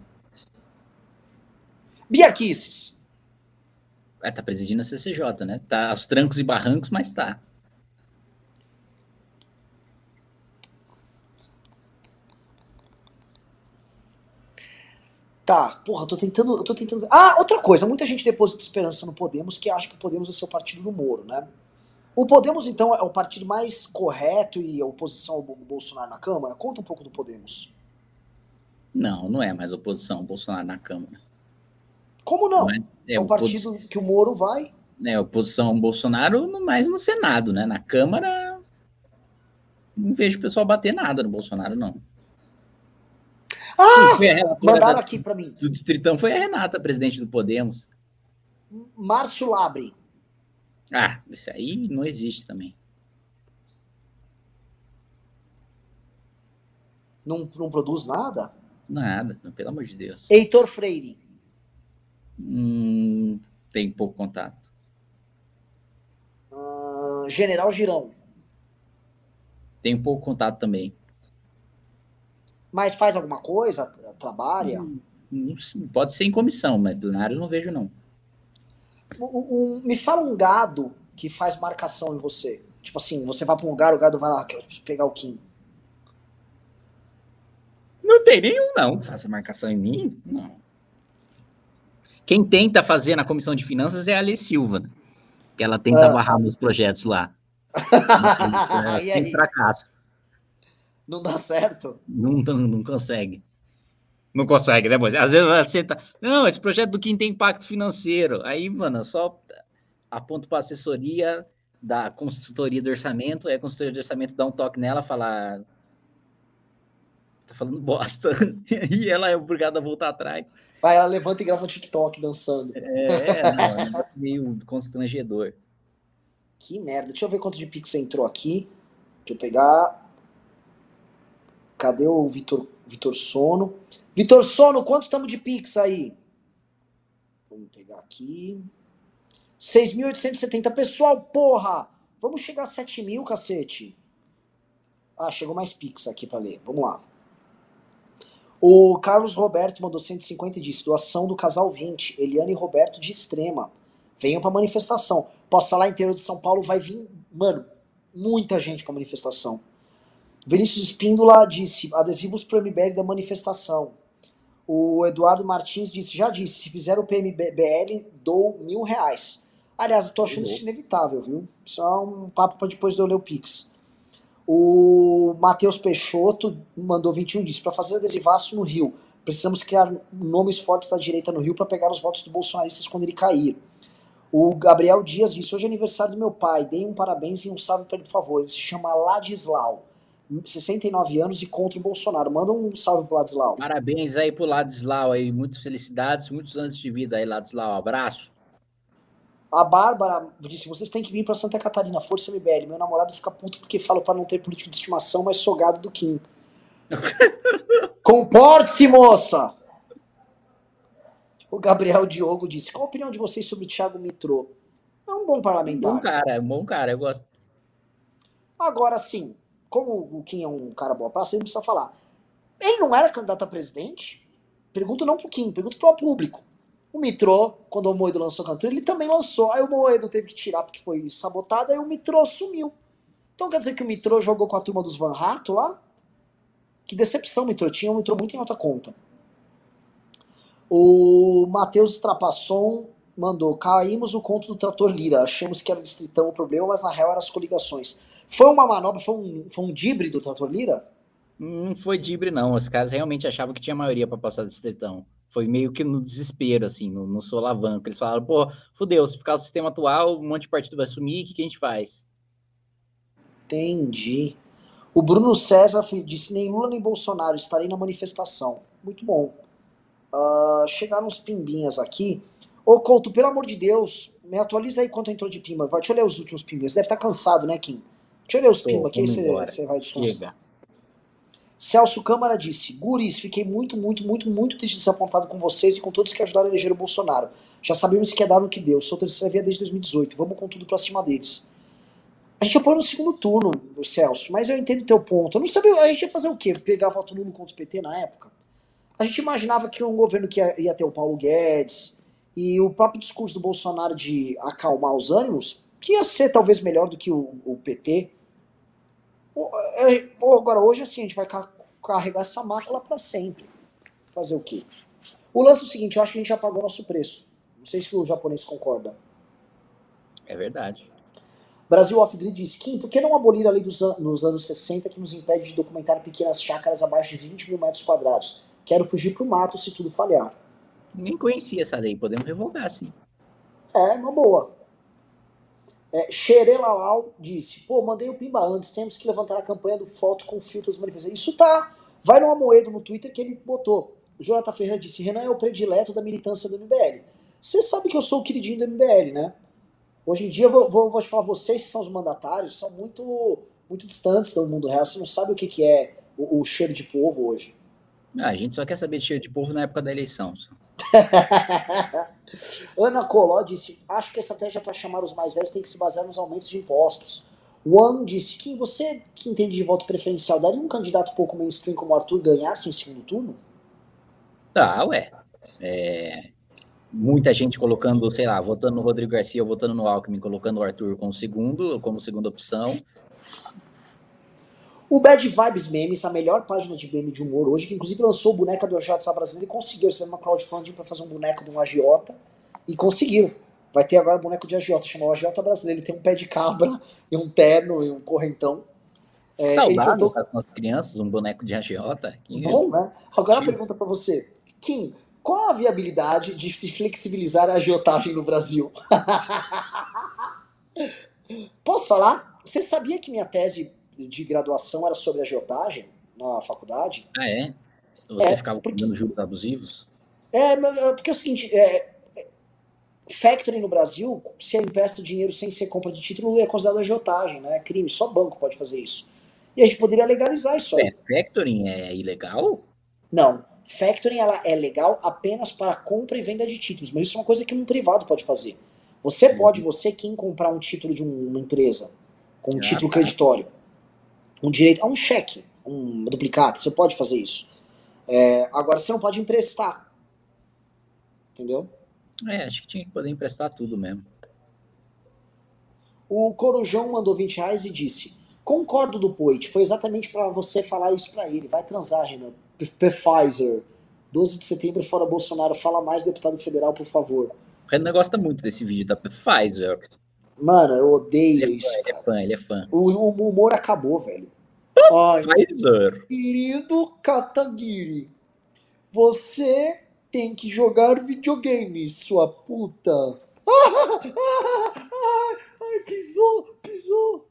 Biaquices. É, tá presidindo a CCJ, né? Tá aos trancos e barrancos, mas tá. Tá, porra, tô tentando, eu tô tentando. Ah, outra coisa, muita gente deposita esperança no Podemos, que acha que o Podemos vai ser o partido do Moro, né? O Podemos, então, é o partido mais correto e a oposição ao Bolsonaro na Câmara? Conta um pouco do Podemos. Não, não é mais oposição ao Bolsonaro na Câmara. Como não? não é, é, é um partido que o Moro vai. É, oposição ao Bolsonaro, mais no Senado, né? Na Câmara, não vejo o pessoal bater nada no Bolsonaro, não. Ah! mandaram da, aqui para mim. Do Distritão foi a Renata, presidente do Podemos. Márcio Labre. Ah, isso aí não existe também. Não, não produz nada? Nada, pelo amor de Deus. Heitor Freire. Hum, tem pouco contato. Uh, General Girão. Tem pouco contato também. Mas faz alguma coisa? Trabalha? Hum, pode ser em comissão, mas plenário eu não vejo, não. Um, um, me fala um gado que faz marcação em você. Tipo assim, você vai pra um lugar, o gado vai lá, quero pegar o Kim. Não tem nenhum, não, que faça marcação em mim. Não. Quem tenta fazer na comissão de finanças é a Ale Silva, né? que ela tenta ah. barrar meus projetos lá. é, sem fracasso. Não dá certo? Não, não, não consegue. Não consegue, né, Moisés? Às vezes você tá. Não, esse projeto do Kim tem impacto financeiro. Aí, mano, só aponto para assessoria da consultoria do orçamento, aí a consultoria do orçamento dá um toque nela falar. Tá falando bosta. e ela é obrigada a voltar atrás. Aí ela levanta e grava um TikTok dançando. É, não, é meio constrangedor. Que merda. Deixa eu ver quanto de Pix entrou aqui. Deixa eu pegar. Cadê o Vitor, Vitor Sono? Vitor Sono, quanto estamos de Pix aí? Vamos pegar aqui. 6.870. Pessoal, porra! Vamos chegar a 7 mil, cacete. Ah, chegou mais Pix aqui para ler. Vamos lá. O Carlos Roberto mandou 150 e disse: doação do casal 20, Eliane e Roberto de Extrema. Venham pra manifestação. Posso falar inteiro de São Paulo, vai vir, mano, muita gente pra manifestação. Vinícius Espíndola disse: adesivos pro MBL da manifestação. O Eduardo Martins disse: já disse, se fizer o PMBL, dou mil reais. Aliás, eu tô achando isso inevitável, viu? Só um papo para depois de eu ler o Pix. O Matheus Peixoto mandou 21 disse: para fazer adesivaço no Rio, precisamos criar nomes fortes da direita no Rio para pegar os votos dos bolsonaristas quando ele cair. O Gabriel Dias disse: hoje é aniversário do meu pai, dei um parabéns e um salve para ele, por favor. Ele se chama Ladislau. 69 anos e contra o Bolsonaro. Manda um salve pro Ladislau. Parabéns aí pro Ladislau aí, muitas felicidades, muitos anos de vida aí, Ladislau. Abraço. A Bárbara disse: vocês têm que vir para Santa Catarina, Força MBL. Meu namorado fica puto porque falo para não ter político de estimação, mas sou gado do Kim. Comporte-se, moça! O Gabriel Diogo disse: qual a opinião de vocês sobre o Thiago Mitrô? É um bom parlamentar. Bom cara, é um bom cara, eu gosto. Agora sim, como o Kim é um cara boa praça, ele precisa falar. Ele não era candidato a presidente? Pergunto não pro Kim, pergunto pro público. O Mitrô, quando o Moedo lançou cantor, ele também lançou. Aí o Moedo teve que tirar porque foi sabotado, aí o Mitrô sumiu. Então quer dizer que o Mitrô jogou com a turma dos Van Rato lá? Que decepção o Mitrô. Tinha um Mitrô muito em alta conta. O Matheus Trapasson mandou: caímos o conto do Trator Lira. Achamos que era distritão o problema, mas na real eram as coligações. Foi uma manobra, foi um, foi um dibre do Trator Lira? Não foi dibre, não. Os caras realmente achavam que tinha maioria para passar distritão. Foi meio que no desespero, assim, no, no solavanco. Eles falaram, pô, fudeu, se ficar o sistema atual, um monte de partido vai sumir, o que, que a gente faz? Entendi. O Bruno César disse, nem Lula nem Bolsonaro, estarei na manifestação. Muito bom. Uh, chegaram uns pimbinhas aqui. Ô, Couto, pelo amor de Deus, me atualiza aí quanto entrou de pimba. Vai, deixa eu ler os últimos pimbinhas. Você deve estar cansado, né, Kim? Deixa eu ler os pimba aqui, aí você vai descansar. Celso Câmara disse: Guris, fiquei muito, muito, muito, muito triste desapontado com vocês e com todos que ajudaram a eleger o Bolsonaro. Já sabemos que ia dar no que deu. Sou terceira via desde 2018. Vamos com tudo pra cima deles. A gente apoia no segundo turno, Celso, mas eu entendo o teu ponto. Eu não sabia, a gente ia fazer o quê? Pegar voto nulo contra o PT na época? A gente imaginava que um governo que ia, ia ter o Paulo Guedes e o próprio discurso do Bolsonaro de acalmar os ânimos, que ia ser talvez melhor do que o, o PT. É, agora, hoje, assim, a gente vai carregar essa mácula para sempre. Fazer o quê? O lance é o seguinte, eu acho que a gente já pagou nosso preço. Não sei se o japonês concorda. É verdade. Brasil Off-Grid diz, Kim, por que não abolir a lei dos an nos anos 60 que nos impede de documentar pequenas chácaras abaixo de 20 mil metros quadrados? Quero fugir pro mato se tudo falhar. Nem conhecia essa lei, podemos revogar, sim. É, uma boa. É, Xerelalau disse, pô, mandei o Pimba antes, temos que levantar a campanha do foto com filtros manifestantes. Isso tá, vai no Amoedo no Twitter que ele botou. O Jonathan Ferreira disse, Renan é o predileto da militância do MBL. Você sabe que eu sou o queridinho do MBL, né? Hoje em dia, vou, vou, vou te falar, vocês que são os mandatários, são muito, muito distantes do mundo real, você não sabe o que, que é o, o cheiro de povo hoje. Ah, a gente só quer saber de cheiro de povo na época da eleição. Ana Coló disse: Acho que a estratégia para chamar os mais velhos tem que se basear nos aumentos de impostos. Juan disse: Kim, você que entende de voto preferencial, daria um candidato pouco mainstream como o Arthur ganhar-se em segundo turno? Tá, ué. É, muita gente colocando, sei lá, votando no Rodrigo Garcia votando no Alckmin, colocando o Arthur como segundo, como segunda opção. O Bad Vibes Memes, a melhor página de meme de humor hoje, que inclusive lançou o boneco do agiota brasileiro e conseguiu fazer uma crowdfunding para fazer um boneco de um agiota e conseguiram. Vai ter agora um boneco de agiota, chama o agiota brasileiro. Ele tem um pé de cabra e um terno e um correntão. É, Saudável tentou... com as crianças, um boneco de agiota. Bom, né? Agora a pergunta para você. Kim, qual a viabilidade de se flexibilizar a agiotagem no Brasil? Posso falar? Você sabia que minha tese de graduação era sobre agiotagem na faculdade. Ah, é? Você é, ficava porque, dando juros abusivos? É, é, porque é o seguinte, é, factoring no Brasil, se empresta dinheiro sem ser compra de título, é considerado agiotagem, né? É crime, só banco pode fazer isso. E a gente poderia legalizar isso aí. É, factoring é ilegal? Não. Factoring ela é legal apenas para compra e venda de títulos, mas isso é uma coisa que um privado pode fazer. Você uhum. pode, você quem comprar um título de uma empresa, com um ah, título tá. creditório. Um direito, é um cheque, um duplicado, você pode fazer isso. É, agora você não pode emprestar. Entendeu? É, acho que tinha que poder emprestar tudo mesmo. O Corujão mandou 20 reais e disse: Concordo do Poit, foi exatamente para você falar isso para ele. Vai transar, Renan. Pfizer. 12 de setembro, fora Bolsonaro. Fala mais, deputado federal, por favor. O Renan gosta muito desse vídeo da Pfizer. Mano, eu odeio Ele é isso. fã, ele é fã, ele é fã. O, o humor acabou, velho. Pfizer. querido Kataguiri, você tem que jogar videogame, sua puta. Ai, pisou, pisou.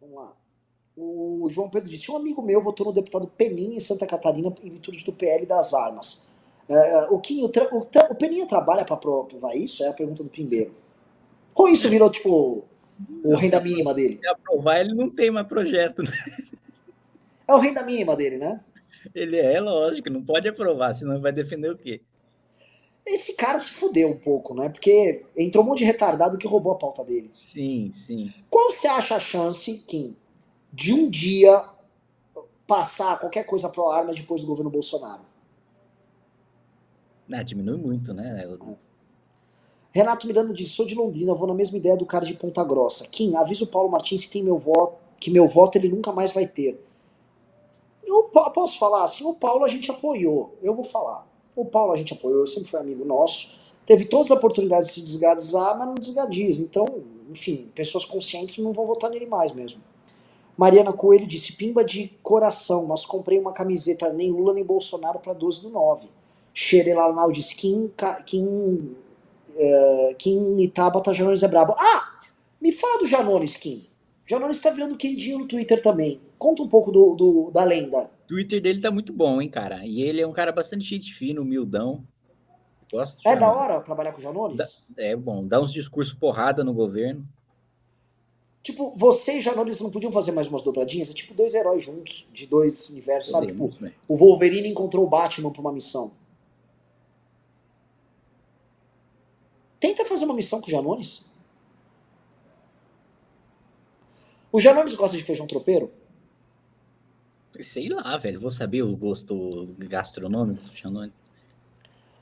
Vamos lá. O João Pedro disse: um amigo meu votou no deputado Peninha em Santa Catarina em virtude do PL das armas. É, o, Kim, o, o, o Peninha trabalha para provar isso? É a pergunta do Pimbeiro. Ou isso virou, tipo, o renda mínima dele? Se aprovar, ele não tem mais projeto. né? É o renda mínima dele, né? Ele é, lógico, não pode aprovar, senão vai defender o quê? Esse cara se fudeu um pouco, né? Porque entrou um monte de retardado que roubou a pauta dele. Sim, sim. Qual você acha a chance, Kim, de um dia passar qualquer coisa pro arma depois do governo Bolsonaro? Ah, diminui muito, né? Renato Miranda disse: sou de Londrina, vou na mesma ideia do cara de Ponta Grossa. Kim, avisa o Paulo Martins que meu voto, que meu voto ele nunca mais vai ter. Eu po- posso falar assim, o Paulo a gente apoiou. Eu vou falar. O Paulo a gente apoiou, sempre foi amigo nosso. Teve todas as oportunidades de se desgadizar, mas não desgadiza. Então, enfim, pessoas conscientes não vão votar nele mais mesmo. Mariana Coelho disse: Pimba de coração, mas comprei uma camiseta nem Lula nem Bolsonaro para 12 do 9. Xerelanal disse: Kim, Kim, eh, Kim e Tabata Janones é brabo. Ah! Me fala do Janones, Kim. Janones tá virando queridinho no Twitter também. Conta um pouco do, do- da lenda. O Twitter dele tá muito bom, hein, cara? E ele é um cara bastante gente fino, humildão. Gosto É da hora trabalhar com o Janones? É bom, dá uns discursos porrada no governo. Tipo, você e Janones não podiam fazer mais umas dobradinhas? É tipo dois heróis juntos, de dois universos, sabe? Tipo, Podemos, né? o Wolverine encontrou o Batman pra uma missão. Tenta fazer uma missão com o Janones. O Janones gosta de feijão tropeiro? Sei lá, velho. Vou saber o gosto gastronômico do Janones.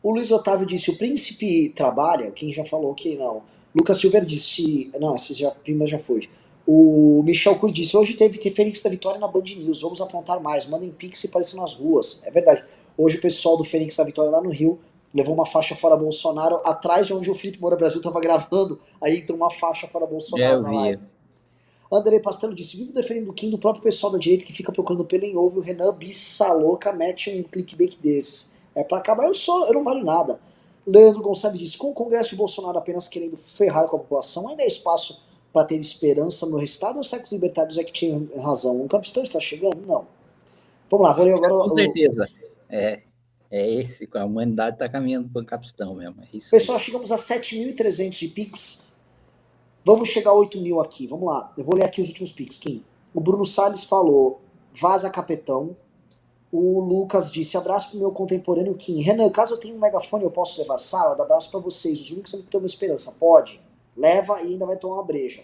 O Luiz Otávio disse: o príncipe trabalha. Quem já falou que não. Lucas Silver disse: não, esse já, prima já foi. O Michel Cur disse: hoje teve ter Fênix da Vitória na Band News. Vamos aprontar mais. Mandem pix e apareçam nas ruas. É verdade. Hoje o pessoal do Fênix da Vitória lá no Rio levou uma faixa fora Bolsonaro atrás de onde o Felipe Moura Brasil estava gravando. Aí entrou uma faixa fora Bolsonaro eu na live. Andrei Pastelo disse: Vivo defendendo o Kim do próprio pessoal da direita que fica procurando pelo em ovo e o Renan Bissa louca mete um clickbait desses. É pra acabar, eu sou, eu não valho nada. Leandro Gonçalves disse: Com o Congresso de Bolsonaro apenas querendo ferrar com a população, ainda há espaço para ter esperança no restado ou será que os libertários é que tinham razão? O Capistão está chegando? Não. Vamos lá, vou ler agora Com o. certeza. É, é esse. A humanidade tá caminhando pro capistão mesmo. É isso. Pessoal, chegamos a 7.300 de Pix. Vamos chegar a 8 mil aqui. Vamos lá. Eu vou ler aqui os últimos Pix. Kim. O Bruno Salles falou: vaza capetão. O Lucas disse: abraço pro meu contemporâneo Kim. Renan, caso eu tenha um megafone, eu posso levar sábado? Abraço pra vocês. Os únicos que sempre têm uma esperança. Pode. Leva e ainda vai tomar uma breja.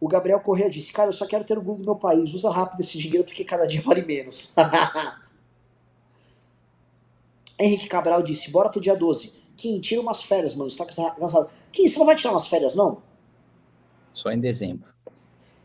O Gabriel Corrêa disse: Cara, eu só quero ter orgulho do meu país. Usa rápido esse dinheiro porque cada dia vale menos. Henrique Cabral disse: Bora pro dia 12. Kim, tira umas férias, mano. Você tá cansado. Kim, você não vai tirar umas férias, não? Só em dezembro.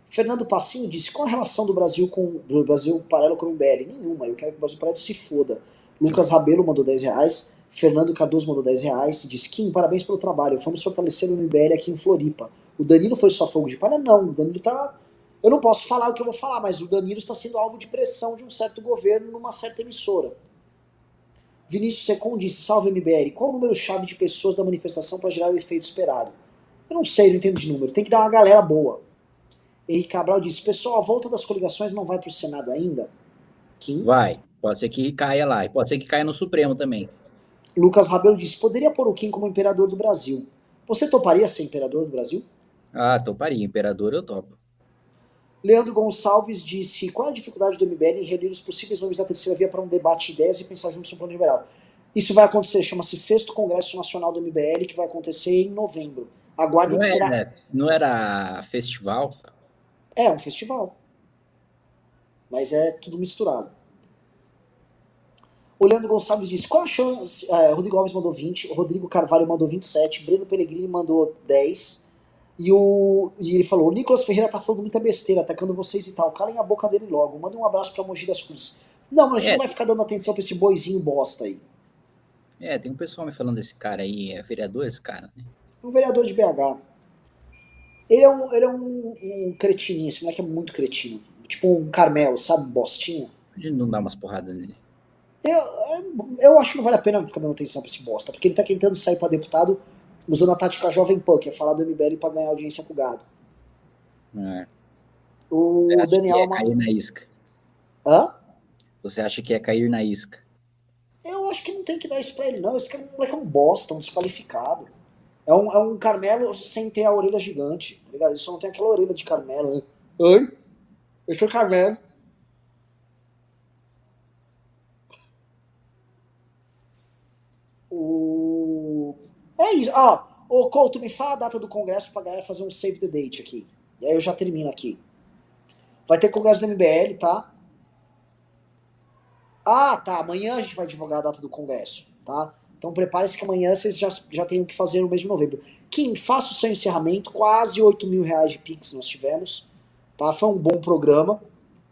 Fernando Passinho disse: qual a relação do Brasil com do Brasil paralelo com o MBL? Nenhuma. Eu quero que o Brasil paralelo se foda. Lucas Rabelo mandou 10 reais. Fernando Cardoso mandou 10 reais e disse: Kim, parabéns pelo trabalho. Vamos fortalecer o MBL aqui em Floripa. O Danilo foi só fogo de palha? Não. O Danilo tá. Eu não posso falar o que eu vou falar, mas o Danilo está sendo alvo de pressão de um certo governo numa certa emissora. Vinícius Secon disse: Salve MBL. Qual o número-chave de pessoas da manifestação para gerar o efeito esperado? Eu não sei, não entendo de número. Tem que dar uma galera boa. Henrique Cabral disse: Pessoal, a volta das coligações não vai para o Senado ainda? Kim. Vai. Pode ser que caia lá. E pode ser que caia no Supremo também. Lucas Rabelo disse: Poderia pôr o Kim como imperador do Brasil. Você toparia ser imperador do Brasil? Ah, toparia. Imperador eu topo. Leandro Gonçalves disse: Qual a dificuldade do MBL em reunir os possíveis nomes da terceira via para um debate de ideias e pensar juntos no plano liberal? Isso vai acontecer, chama-se Sexto Congresso Nacional do MBL, que vai acontecer em novembro. Aguardem Não que será. era, não era festival? É um festival. Mas é tudo misturado. O Leandro Gonçalves disse: qual a chance? É, Rodrigo Alves mandou 20, o Rodrigo Carvalho mandou 27, Breno Pellegrini mandou 10. E, o, e ele falou: o Nicolas Ferreira tá falando muita besteira, atacando vocês e tal. Calem a boca dele logo. Manda um abraço pra Mogi das Cruzes. Não, mas a gente É. não vai ficar dando atenção pra esse boizinho bosta aí. É, tem um pessoal me falando desse cara aí, é vereador esse cara, né? Um vereador de BH. Ele é um, ele é um, um cretininho, esse moleque é muito cretino. Tipo um Carmelo, sabe? Bostinha. A gente não dá umas porradas nele. Eu, eu acho que não vale a pena ficar dando atenção pra esse bosta, porque ele tá tentando sair pra deputado usando a tática Jovem Pan, que é falar do MBL pra ganhar audiência com o gado. É. O Você acha Daniel. que é cair na isca? Hã? Você acha que é cair na isca? Eu acho que não tem que dar isso pra ele, não. Esse cara moleque é um bosta, um desqualificado. É um, é um Carmelo sem ter a orelha gigante, tá ligado? Ele só não tem aquela orelha de Carmelo, né? Oi? Eu sou Carmelo. O... Isso. Ah, ô Couto, me fala a data do congresso pra galera fazer um save the date aqui. E aí eu já termino aqui. Vai ter congresso do MBL, tá? Ah, tá. Amanhã a gente vai divulgar a data do congresso, tá? Então prepare-se que amanhã vocês já, já o que fazer no mês de novembro. Kim, faça o seu encerramento. Quase 8 mil reais de Pix nós tivemos. Tá? Foi um bom programa.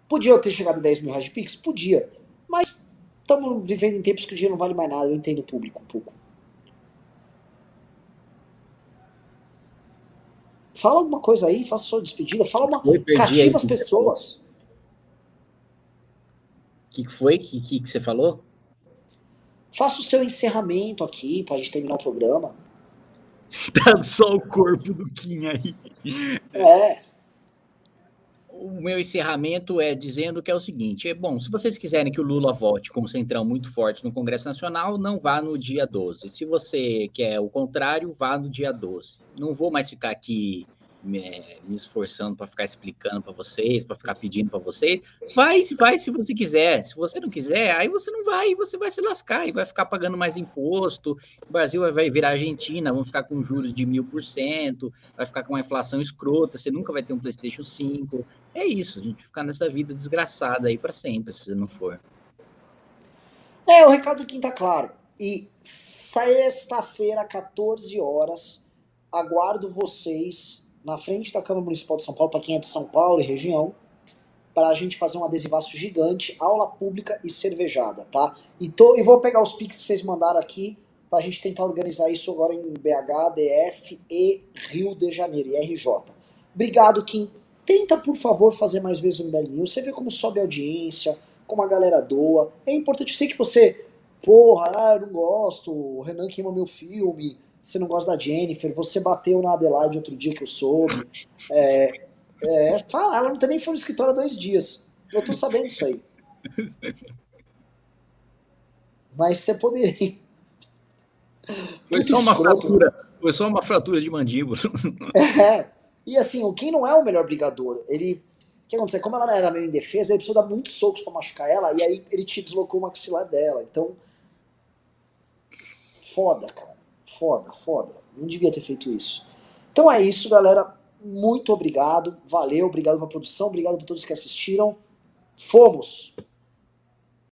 Podia eu ter chegado a 10 mil reais de Pix? Podia. Mas estamos vivendo em tempos que o dinheiro não vale mais nada. Eu entendo o público um pouco. Fala alguma coisa aí, faça sua despedida. Fala uma. Cativa as pessoas. O que foi? O que, que, que você falou? Faça o seu encerramento aqui pra gente terminar o programa. Tá só o corpo do Kim aí. É. O meu encerramento é dizendo que é o seguinte: é bom, se vocês quiserem que o Lula vote com o Centrão muito forte no Congresso Nacional, não vá no dia 12. Se você quer o contrário, vá no dia 12. Não vou mais ficar aqui me, me esforçando para ficar explicando para vocês, para ficar pedindo para vocês. Vai, vai se você quiser. Se você não quiser, aí você não vai você vai se lascar e vai ficar pagando mais imposto. O Brasil vai virar Argentina, vão ficar com juros de mil por cento, vai ficar com uma inflação escrota, você nunca vai ter um PlayStation 5. É isso, a gente ficar nessa vida desgraçada aí para sempre, se não for. É, o recado do Kim tá claro. E sexta-feira, 14 horas, aguardo vocês na frente da Câmara Municipal de São Paulo, para quem é de São Paulo e região, para a gente fazer um adesivaço gigante, aula pública e cervejada, tá? E, tô, e vou pegar os pics que vocês mandaram aqui para a gente tentar organizar isso agora em BH, DF e Rio de Janeiro, e RJ. Obrigado, Kim. Tenta, por favor, fazer mais vezes o MBL News. Você vê como sobe a audiência, como a galera doa. É importante, eu sei que você, porra, ah, eu não gosto, o Renan queima meu filme, você não gosta da Jennifer, você bateu na Adelaide outro dia que eu soube. É, é, fala, ela não tem nem foi no escritório há dois dias. Eu tô sabendo disso aí. Mas você poderia. Foi Muito só uma escroto. fratura, foi só uma fratura de mandíbula. É. E assim, o Kim não é o melhor brigador. Ele. O que aconteceu? Como ela era meio indefesa, ele precisou dar muitos socos pra machucar ela, e aí ele te deslocou o maxilar dela. Então. Foda, cara. Foda, foda. Não devia ter feito isso. Então é isso, galera. Muito obrigado. Valeu, obrigado pela produção, obrigado por todos que assistiram. Fomos!